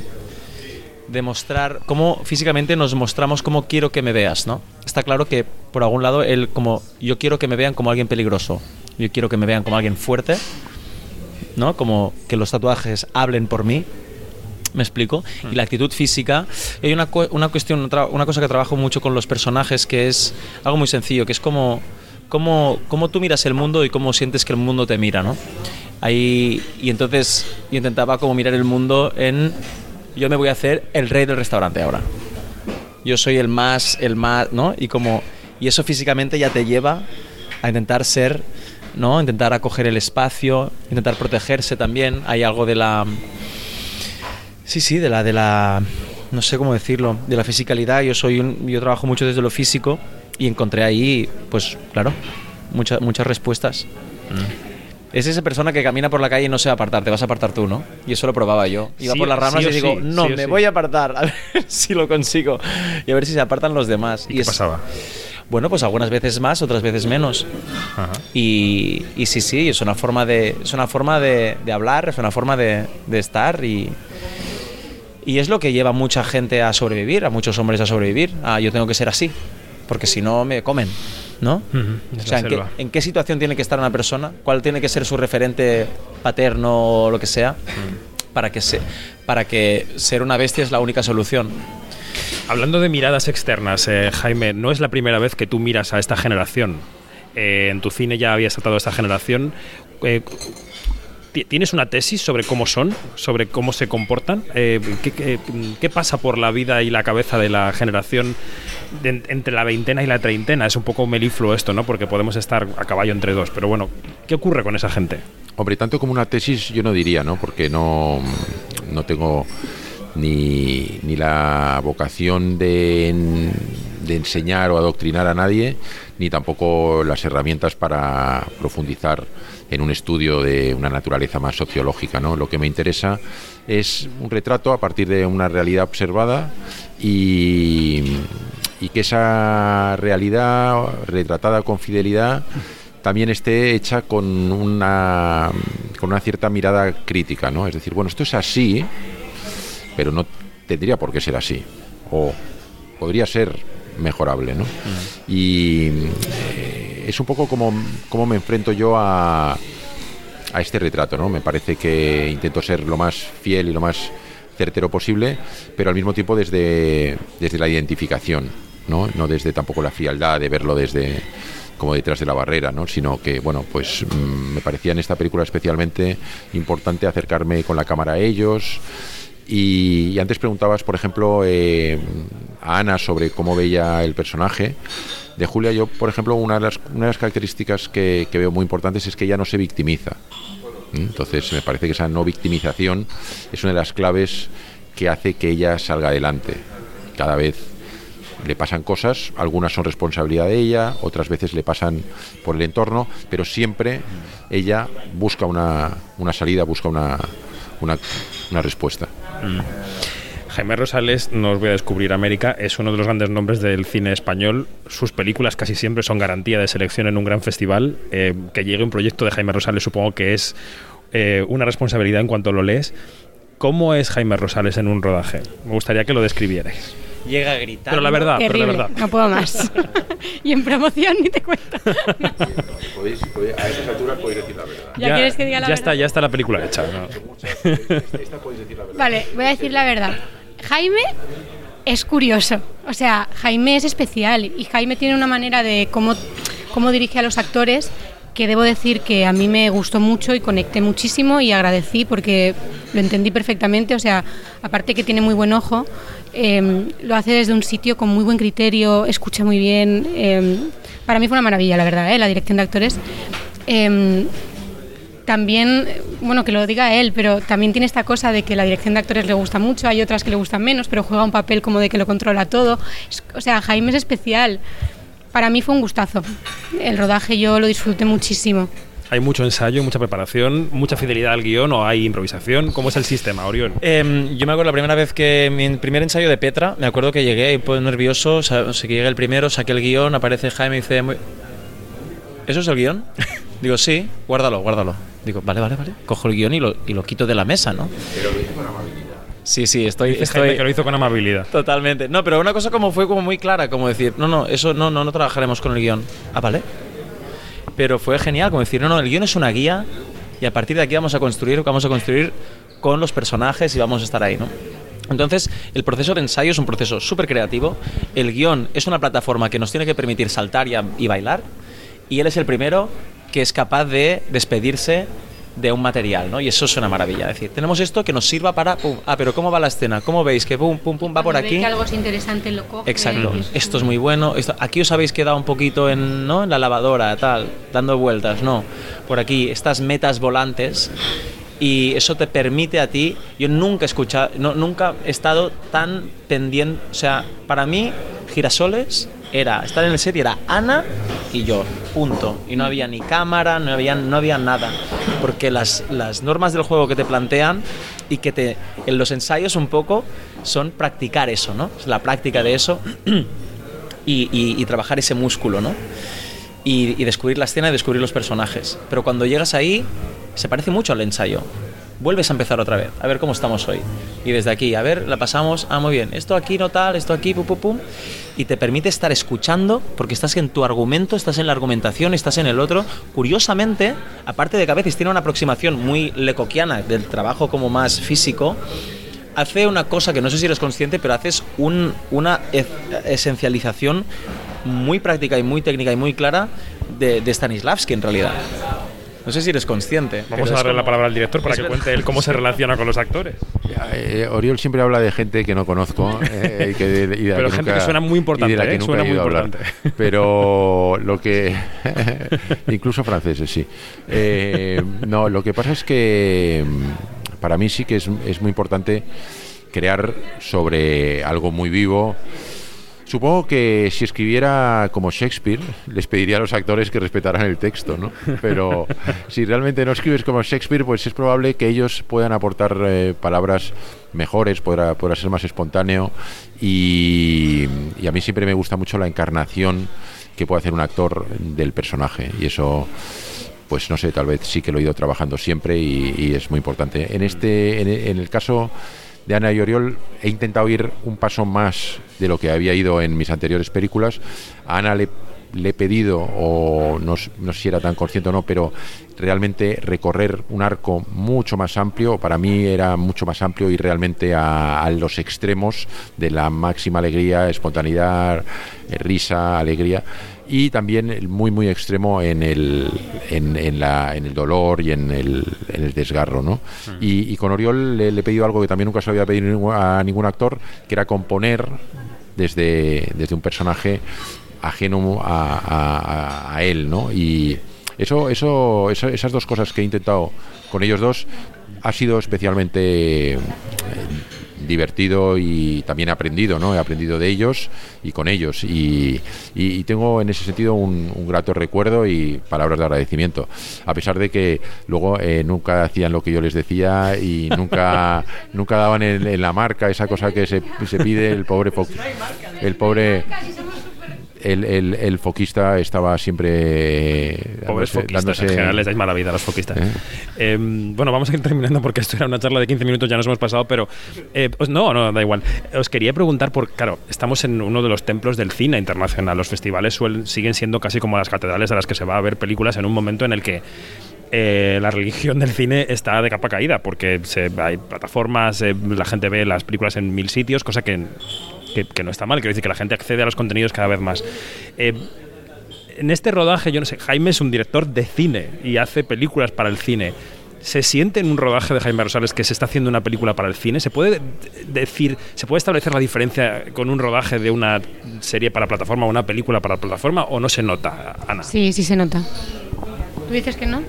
demostrar cómo físicamente nos mostramos cómo quiero que me veas, ¿no? Está claro que por algún lado él como yo quiero que me vean como alguien peligroso, yo quiero que me vean como alguien fuerte, ¿no? Como que los tatuajes hablen por mí. ¿Me explico? Y la actitud física. Hay una, una cuestión, una cosa que trabajo mucho con los personajes que es algo muy sencillo, que es como, como, cómo tú miras el mundo y cómo sientes que el mundo te mira, ¿no? Ahí, y entonces yo intentaba como mirar el mundo en... Yo me voy a hacer el rey del restaurante ahora. Yo soy el más, el más, ¿no? Y como... Y eso físicamente ya te lleva a intentar ser, ¿no? Intentar acoger el espacio, intentar protegerse también. Hay algo de la... Sí, sí, de la, de la, no sé cómo decirlo, de la fisicalidad. Yo soy un, yo trabajo mucho desde lo físico y encontré ahí, pues, claro, muchas muchas respuestas. Es esa persona que camina por la calle y no se va a apartar, te vas a apartar tú, ¿no? Y eso lo probaba yo. Iba Sí- por las ramas sí y digo, sí, no, me voy a apartar, a ver si lo consigo. Y a ver si se apartan los demás. ¿Y qué es- pasaba? Bueno, pues algunas veces más, otras veces menos. Y, y sí, sí, es una forma de, es una forma de, de hablar, es una forma de, de estar y, y es lo que lleva a mucha gente a sobrevivir, a muchos hombres a sobrevivir. Ah, yo tengo que ser así, porque si no me comen, ¿no? o sea, ¿en qué, selva. en qué situación tiene que estar una persona? ¿Cuál tiene que ser su referente paterno o lo que sea? Para que, se, para que ser una bestia es la única solución. Hablando de miradas externas, eh, Jaime, no es la primera vez que tú miras a esta generación. Eh, en tu cine ya habías tratado a esta generación. Eh, ¿Tienes una tesis sobre cómo son, sobre cómo se comportan? Eh, ¿qué, pasa por la vida y la cabeza de la generación de- entre la veintena y la treintena? Es un poco melifluo esto, ¿no? Porque podemos estar a caballo entre dos. Pero bueno, ¿qué ocurre con esa gente? Hombre, tanto como una tesis yo no diría, ¿no? Porque no, no tengo ni, ni la vocación de, de enseñar o adoctrinar a nadie, ni tampoco las herramientas para profundizar en un estudio de una naturaleza más sociológica, ¿no? Lo que me interesa es un retrato a partir de una realidad observada y, y que esa realidad retratada con fidelidad también esté hecha con una, con una cierta mirada crítica, ¿no? Es decir, bueno, esto es así, pero no tendría por qué ser así. O podría ser mejorable, ¿no? Y eh, es un poco como, como me enfrento yo a, a este retrato, ¿no? Me parece que intento ser lo más fiel y lo más certero posible, pero al mismo tiempo desde, desde la identificación, ¿no? No desde tampoco la frialdad de verlo desde como detrás de la barrera, ¿no? sino que, bueno, pues mm, me parecía en esta película especialmente importante acercarme con la cámara a ellos. Y, antes preguntabas, por ejemplo, eh, a Ana sobre cómo veía el personaje. De Julia, yo, por ejemplo, una de las, una de las características que, que veo muy importantes es que ella no se victimiza. ¿Mm? Entonces, me parece que esa no victimización es una de las claves que hace que ella salga adelante. Cada vez le pasan cosas, algunas son responsabilidad de ella, otras veces le pasan por el entorno, pero siempre ella busca una, una salida, busca una, una, una respuesta. Jaime Rosales, no os voy a descubrir América, es uno de los grandes nombres del cine español. Sus películas casi siempre son garantía de selección en un gran festival. Eh, que llegue un proyecto de Jaime Rosales supongo que es eh, una responsabilidad en cuanto lo lees. ¿Cómo es Jaime Rosales en un rodaje? Me gustaría que lo describierais. Llega a gritar. Pero la verdad, pero la verdad. no puedo más. y en promoción ni te cuento. a esas alturas podéis decir la verdad. ¿Ya quieres que diga la ya verdad? está, ya está la película hecha. ¿no? Vale, voy a decir la verdad. Jaime es curioso. O sea, Jaime es especial y Jaime tiene una manera de cómo, cómo dirige a los actores que debo decir que a mí me gustó mucho y conecté muchísimo y agradecí porque lo entendí perfectamente. O sea, aparte que tiene muy buen ojo, eh, lo hace desde un sitio con muy buen criterio, escucha muy bien. eh, para mí fue una maravilla, la verdad, ¿eh? la dirección de actores. Eh, también, bueno, que lo diga él, pero también tiene esta cosa de que la dirección de actores le gusta mucho, hay otras que le gustan menos, pero juega un papel como de que lo controla todo. Es- o sea, Jaime es especial. Para mí fue un gustazo. El rodaje yo lo disfruté muchísimo. Hay mucho ensayo, mucha preparación, mucha fidelidad al guion o hay improvisación. ¿Cómo es el sistema, Orión? Em, yo me acuerdo la primera vez que mi primer ensayo de Petra, me acuerdo que llegué pues, nervioso, o sea, sé que llegué el primero, saqué el guion, aparece Jaime y dice, "Muy- ¿eso es el guion? Digo, sí, guárdalo, guárdalo. Digo, vale, vale, vale. Cojo el guion y lo, y lo quito de la mesa, ¿no? Pero lo hice con amabilidad. Sí, sí, estoy... Dice estoy Jaime que lo hizo con amabilidad. Totalmente. No, pero una cosa como fue como muy clara, como decir, no, no, eso no, no, no trabajaremos con el guion. Ah, vale. Pero fue genial, como decir, no, no, el guion es una guía y a partir de aquí vamos a construir, vamos a construir con los personajes y vamos a estar ahí, ¿no? Entonces, el proceso de ensayo es un proceso súper creativo. El guion es una plataforma que nos tiene que permitir saltar y, y bailar. Y él es el primero que es capaz de despedirse de un material, ¿no? Y eso es una maravilla. Es decir, tenemos esto que nos sirva para... pum, ah, pero ¿cómo va la escena? ¿Cómo veis que pum, pum, pum, va por Cuando aquí? que algo es interesante lo coge. Exacto. Esto es muy bueno. Esto, aquí os habéis quedado un poquito en, ¿no? en la lavadora, tal, dando vueltas. No. Por aquí, estas metas volantes. Y eso te permite a ti. Yo nunca he escuchado, no, nunca he estado tan pendiente. O sea, para mí, Girasoles era estar en el set y era Ana y yo, punto. Y no había ni cámara, no había, no había nada. Porque las, las normas del juego que te plantean y que te, en los ensayos un poco son practicar eso, ¿no? Es la práctica de eso y, y- trabajar ese músculo, ¿no? Y descubrir la escena y descubrir los personajes. Pero cuando llegas ahí, se parece mucho al ensayo. Vuelves a empezar otra vez, a ver cómo estamos hoy. Y desde aquí, a ver, la pasamos, ah, muy bien, esto aquí no tal, esto aquí, pum, pum, pum. Y te permite estar escuchando, porque estás en tu argumento, estás en la argumentación, estás en el otro. Curiosamente, aparte de que a veces tiene una aproximación muy lecoquiana del trabajo como más físico, hace una cosa que no sé si eres consciente, pero haces un- una esencialización muy práctica y muy técnica y muy clara de Stanislavski en realidad. No sé si eres consciente. Vamos a darle como- la palabra al director para es que verdad. cuente él cómo se relaciona con los actores. Eh, Oriol siempre habla de gente que no conozco eh, y, que de- y de Pero que gente nunca- que suena muy importante, y de la que ¿eh? nunca Suena he muy hablar. importante. Pero lo que incluso franceses sí. Eh, no, lo que pasa es que mm, para mí sí que es, es muy importante crear sobre algo muy vivo. Supongo que si escribiera como Shakespeare, les pediría a los actores que respetaran el texto, ¿no? Pero si realmente no escribes como Shakespeare, pues es probable que ellos puedan aportar eh, palabras mejores, podrá, ser más espontáneo. Y, a mí siempre me gusta mucho la encarnación que puede hacer un actor del personaje. Y eso pues no sé, tal vez sí que lo he ido trabajando siempre y, es muy importante. En este, en el caso de Ana y Oriol, he intentado ir un paso más de lo que había ido en mis anteriores películas. A Ana le, he pedido, o no, no sé si era tan consciente o no, pero realmente recorrer un arco mucho más amplio, para mí era mucho más amplio y realmente a, a los extremos de la máxima alegría, espontaneidad, eh, risa, alegría y también el muy muy extremo en el en, en la, en el dolor y en el, en el desgarro ¿no? y, y con Oriol le, le he pedido algo que también nunca se había pedido a ningún actor que era componer desde, desde un personaje ajeno a, a- a él ¿no? y eso, eso, eso- esas dos cosas que he intentado con ellos dos ha sido especialmente eh, divertido y también he aprendido, ¿no? He aprendido de ellos y con ellos y, y- y tengo en ese sentido un, un grato recuerdo y palabras de agradecimiento, a pesar de que luego eh, nunca hacían lo que yo les decía y nunca nunca daban en, en la marca esa cosa que se, se pide el pobre el pobre el, el- el foquista estaba siempre eh, Pobres dándose- foquistas, dándose- en general les dais mala vida a los foquistas. ¿Eh? Eh, bueno, vamos a ir terminando porque esto era una charla de 15 minutos, ya nos hemos pasado, pero eh, os- no, no, da igual. Os quería preguntar por, claro, estamos en uno de los templos del cine internacional. Los festivales suelen, siguen siendo casi como las catedrales a las que se va a ver películas en un momento en el que eh, la religión del cine está de capa caída, porque se, hay plataformas, eh, la gente ve las películas en mil sitios, cosa que, que, que no está mal, quiero decir que la gente accede a los contenidos cada vez más. Eh, en este rodaje, yo no sé, Jaime es un director de cine y hace películas para el cine. ¿Se siente en un rodaje de Jaime Rosales que se está haciendo una película para el cine? ¿Se puede decir, se puede establecer la diferencia con un rodaje de una serie para plataforma o una película para plataforma o no se nota, Ana? Sí, sí se nota. ¿Tú dices que no?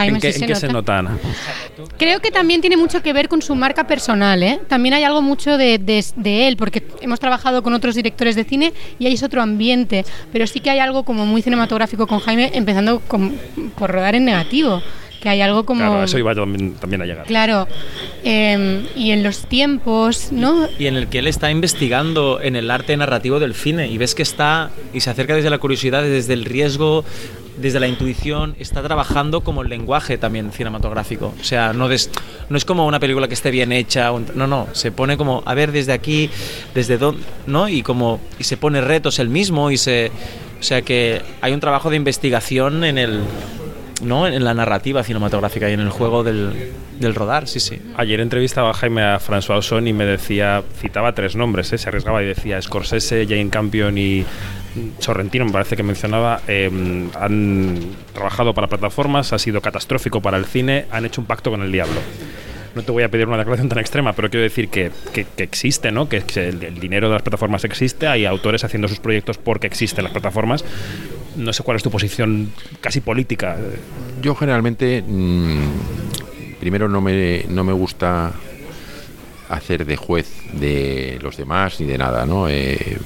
Jaime, ¿En qué, sí en qué se nota, Ana? Creo que también tiene mucho que ver con su marca personal, ¿eh? También hay algo mucho de, de- de él, porque hemos trabajado con otros directores de cine y ahí es otro ambiente, pero sí que hay algo como muy cinematográfico con Jaime, empezando con- por rodar en negativo, que hay algo como... Claro, eso iba también, también a llegar. Claro, em, y en los tiempos, ¿no? y en el que él está investigando en el arte narrativo del cine y ves que está y se acerca desde la curiosidad, desde el riesgo, desde la intuición, está trabajando como el lenguaje también cinematográfico. O sea, no, des- no es como una película que esté bien hecha, un- no, no, se pone como a ver desde aquí, desde dónde, ¿no? Y como y se pone retos él mismo y se o sea que hay un trabajo de investigación en el ¿no? En la narrativa cinematográfica y en el juego del, del rodar, sí, sí. Ayer entrevistaba a Jaime a François Ozon y me decía, citaba tres nombres, ¿eh? se arriesgaba y decía Scorsese, Jane Campion y Sorrentino, me parece que mencionaba, eh, han trabajado para plataformas, ha sido catastrófico para el cine, han hecho un pacto con el diablo. No te voy a pedir una declaración tan extrema, pero quiero decir que, que, existe, ¿no? Que, que el, el dinero de las plataformas existe, hay autores haciendo sus proyectos porque existen las plataformas. No sé cuál es tu posición casi política. Yo generalmente, mmm, primero no me, no me gusta hacer de juez de los demás ni de nada, ¿no? Eh,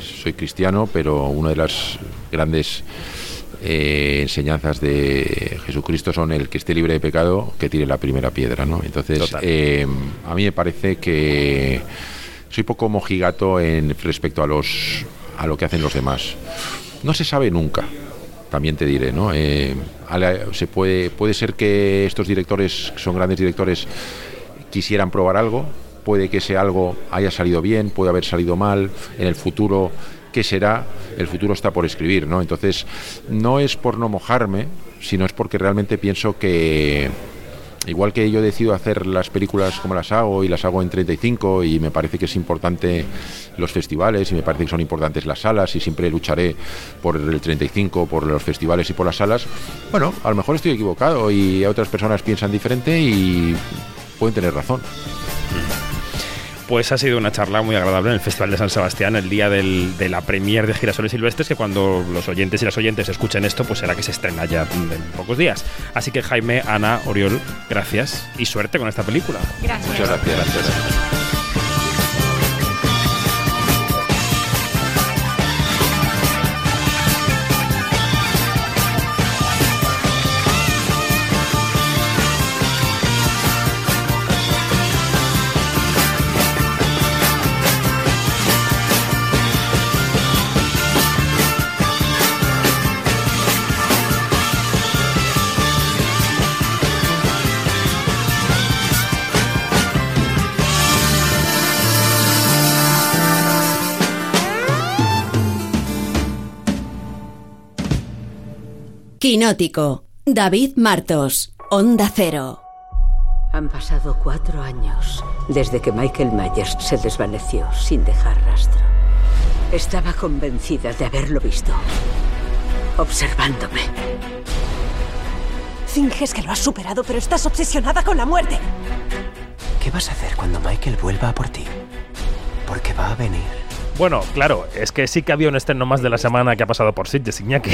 soy cristiano, pero una de las grandes eh, enseñanzas de Jesucristo son el que esté libre de pecado, que tire la primera piedra, ¿no? Entonces, eh, a mí me parece que soy poco mojigato en respecto a los a lo que hacen los demás. No se sabe nunca, también te diré, ¿no? Eh, se puede, puede ser que estos directores, que son grandes directores, quisieran probar algo, puede que ese algo haya salido bien, puede haber salido mal, en el futuro, ¿qué será? El futuro está por escribir, ¿no? Entonces, no es por no mojarme, sino es porque realmente pienso que igual que yo decido hacer las películas como las hago y las hago en 35 y me parece que es importante los festivales y me parece que son importantes las salas y siempre lucharé por el 35, por los festivales y por las salas, bueno, a lo mejor estoy equivocado y otras personas piensan diferente y pueden tener razón. Pues ha sido una charla muy agradable en el Festival de San Sebastián, el día del, de la premier de Girasoles Silvestres, que cuando los oyentes y las oyentes escuchen esto, pues será que se estrena ya en pocos días. Así que Jaime, Ana, Oriol, gracias y suerte con esta película. Gracias. Muchas gracias. gracias. David Martos. Onda Cero. Han pasado cuatro años desde que Michael Myers se desvaneció sin dejar rastro. Estaba convencida de haberlo visto, observándome. Finges que lo has superado, pero estás obsesionada con la muerte. ¿Qué vas a hacer cuando Michael vuelva a por ti? Porque va a venir. Bueno, claro, es que sí que había un estreno más de la semana que ha pasado por Sitges, Iñaki.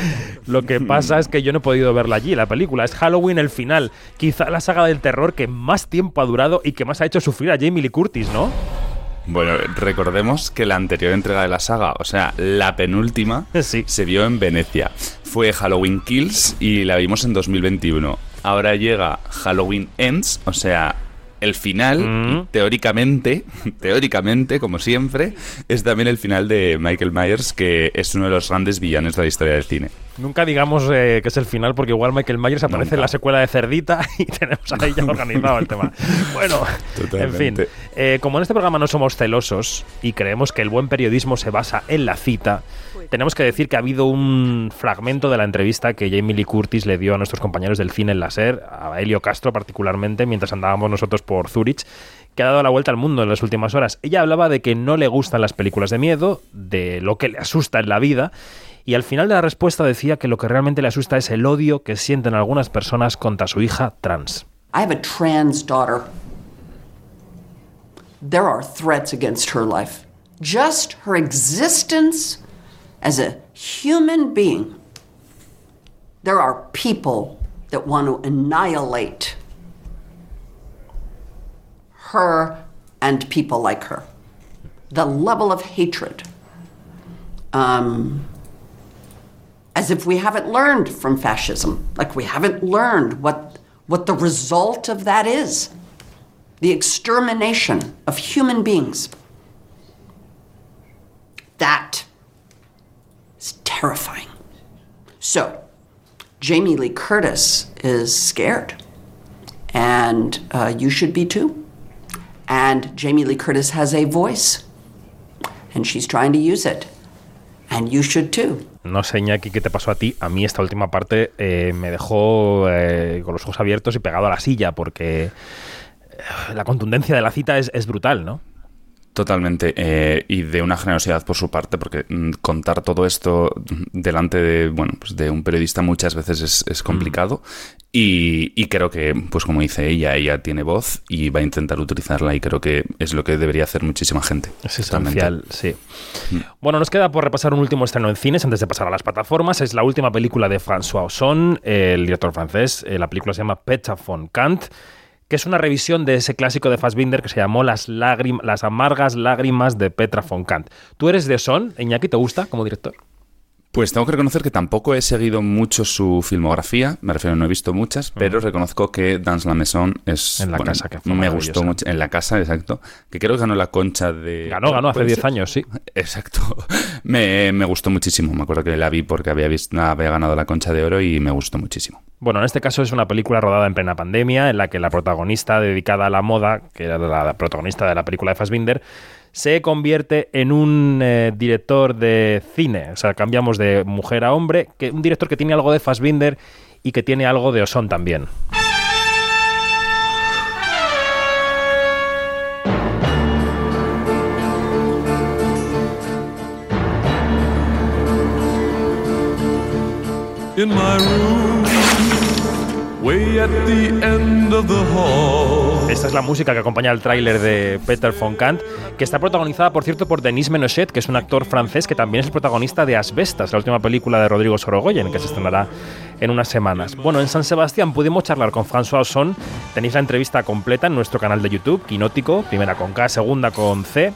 Lo que pasa es que yo no he podido verla allí, la película. Es Halloween el final. Quizá la saga del terror que más tiempo ha durado y que más ha hecho sufrir a Jamie Lee Curtis, ¿no? Bueno, recordemos que la anterior entrega de la saga, o sea, la penúltima, sí. se vio en Venecia. Fue Halloween Kills y la vimos en 2021. Ahora llega Halloween Ends, o sea, el final, mm. teóricamente, teóricamente, como siempre, es también el final de Michael Myers, que es uno de los grandes villanos de la historia del cine. Nunca digamos eh, que es el final, porque igual Michael Myers aparece Nunca. en la secuela de Cerdita y tenemos ahí ya organizado el tema. Bueno, Totalmente. en fin, eh, como en este programa no somos celosos y creemos que el buen periodismo se basa en la cita, tenemos que decir que ha habido un fragmento de la entrevista que Jamie Lee Curtis le dio a nuestros compañeros del cine en la SER, a Helio Castro particularmente, mientras andábamos nosotros por Zurich, que ha dado la vuelta al mundo en las últimas horas. Ella hablaba de que no le gustan las películas de miedo, de lo que le asusta en la vida, y al final de la respuesta decía que lo que realmente le asusta es el odio que sienten algunas personas contra su hija trans. I have a trans daughter. There are threats against her life. Just her existence as a human being. There are people that want to annihilate her and people like her. The level of hatred. Um, as if we haven't learned from fascism, like we haven't learned what, what the result of that is the extermination of human beings. That is terrifying. So, Jamie Lee Curtis is scared, and uh, you should be too. And Jamie Lee Curtis has a voice, and she's trying to use it, and you should too. No sé, Iñaki, qué te pasó a ti. A mí esta última parte eh, me dejó eh, con los ojos abiertos y pegado a la silla porque eh, la contundencia de la cita es, es brutal, ¿no? Totalmente, eh, y de una generosidad por su parte, porque mm, contar todo esto delante de, bueno, pues de un periodista muchas veces es, es complicado y, y creo que, pues como dice ella, ella tiene voz y va a intentar utilizarla y creo que es lo que debería hacer muchísima gente. Es esencial, sí. Bueno, nos queda por repasar un último estreno en cines antes de pasar a las plataformas. Es la última película de François Ozon, el director francés. Eh, La película se llama von Kant, es una revisión de ese clásico de Fassbinder que se llamó Las, las amargas lágrimas de Petra von Kant. ¿Tú eres de Ozon, Iñaki? ¿Te gusta como director? Pues tengo que reconocer que tampoco he seguido mucho su filmografía, me refiero, no he visto muchas, pero reconozco que Dans la Maison es... En la casa, que fue Me gustó mucho. En la casa, exacto. Que creo que ganó la concha de... Ganó, ganó hace ¿Puede 10 ser? años, sí. Exacto. Me, me gustó muchísimo. Me acuerdo que la vi porque había, visto, había ganado la concha de oro y me gustó muchísimo. Bueno, en este caso es una película rodada en plena pandemia, en la que la protagonista dedicada a la moda, que era la, la protagonista de la película de Fassbinder, se convierte en un eh, director de cine. O sea, cambiamos de mujer a hombre, que un director que tiene algo de Fassbinder y que tiene algo de Oson también. Way at the end of the hall. Esta es la música que acompaña al tráiler de Peter von Kant, que está protagonizada, por cierto, por Denis Menochet, que es un actor francés que también es el protagonista de Asbestas, la última película de Rodrigo Sorogoyen, que se estrenará en unas semanas. Bueno, en San Sebastián pudimos charlar con François Ozon. Tenéis la entrevista completa en nuestro canal de YouTube, Quinótico, primera con K, segunda con C.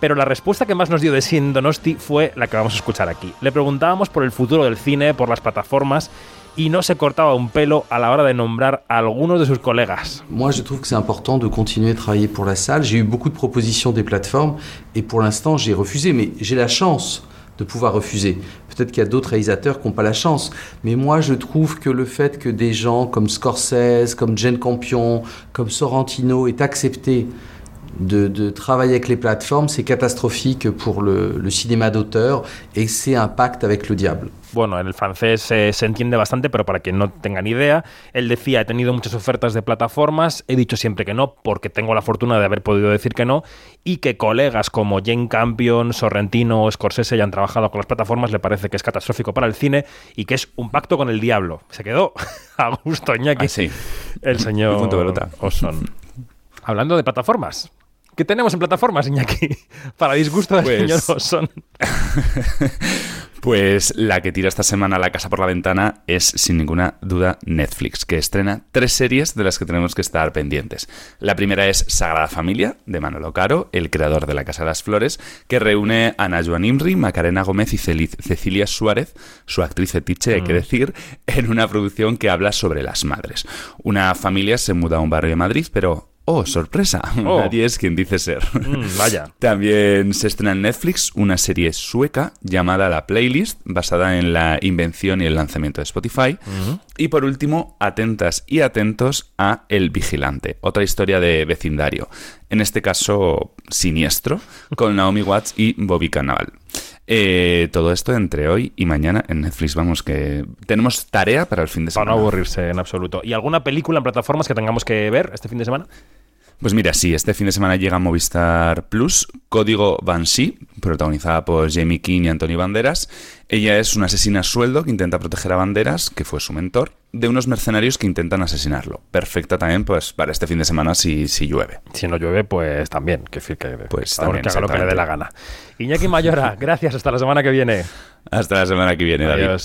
Pero la respuesta que más nos dio de sí en Donosti fue la que vamos a escuchar aquí. Le preguntábamos por el futuro del cine, por las plataformas, y no se cortaba un pelo a la hora de nombrar a algunos de sus colegas. Moi, je trouve que c'est important de continuer de travailler pour la salle. J'ai eu beaucoup de propositions des plateformes et pour l'instant, j'ai refusé. Mais j'ai la chance de pouvoir refuser. Peut-être qu'il y a d'autres réalisateurs qui n'ont pas la chance. Mais moi, je trouve que le fait que des gens comme Scorsese, comme Jane Campion, comme Sorrentino aient accepté de, de travailler avec les plateformes, c'est catastrophique pour le, le cinéma d'auteur et c'est un pacte avec le diable. Bueno, en el francés eh, se entiende bastante, pero para quien no tenga ni idea, él decía, he tenido muchas ofertas de plataformas, he dicho siempre que no, porque tengo la fortuna de haber podido decir que no, y que colegas como Jane Campion, Sorrentino o Scorsese hayan trabajado con las plataformas, le parece que es catastrófico para el cine y que es un pacto con el diablo. Se quedó a gusto, Iñaki, el señor Y punto pelota. Ozon. Hablando de plataformas, ¿qué tenemos en plataformas, Iñaki? Para disgusto del Pues- señor Ozon. Pues la que tira esta semana la casa por la ventana es sin ninguna duda Netflix, que estrena tres series de las que tenemos que estar pendientes. La primera es Sagrada Familia, de Manolo Caro, el creador de La Casa de las Flores, que reúne a Ana Joan Imri, Macarena Gómez y Cecilia Suárez, su actriz fetiche, hay que Mm. decir, en una producción que habla sobre las madres. Una familia se muda a un barrio de Madrid, pero... ¡Oh, sorpresa! Oh. Nadie es quien dice ser. Mm, vaya. También se estrena en Netflix una serie sueca llamada La Playlist, basada en la invención y el lanzamiento de Spotify. Y por último, atentas y atentos a El Vigilante, otra historia de vecindario. En este caso, siniestro, con Naomi Watts y Bobby Cannavale. Eh, todo esto entre hoy y mañana en Netflix. Vamos, que tenemos tarea para el fin de Para semana. no aburrirse en absoluto. ¿Y alguna película en plataformas que tengamos que ver este fin de semana? Pues mira, sí, este fin de semana llega Movistar Plus, Código Banshee, protagonizada por Jamie King y Antonio Banderas. Ella es una asesina a sueldo que intenta proteger a Banderas, que fue su mentor, de unos mercenarios que intentan asesinarlo. Perfecta también pues para este fin de semana si, si llueve. Si no llueve, pues también. Que, que, Pues también, que haga lo que le dé la gana. Iñaki Mayora, gracias. Hasta la semana que viene. Hasta la semana que viene, David.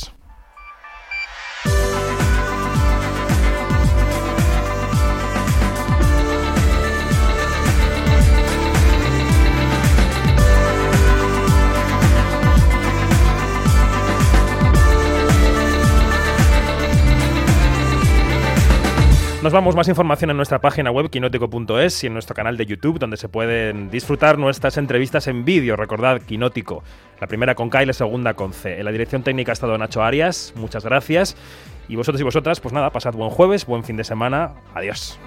Nos vamos más información en nuestra página web quinótico.es y en nuestro canal de YouTube donde se pueden disfrutar nuestras entrevistas en vídeo. Recordad Quinótico, la primera con K y la segunda con C. En la dirección técnica ha estado Nacho Arias. Muchas gracias. Y vosotros y vosotras, pues nada, pasad buen jueves, buen fin de semana. Adiós.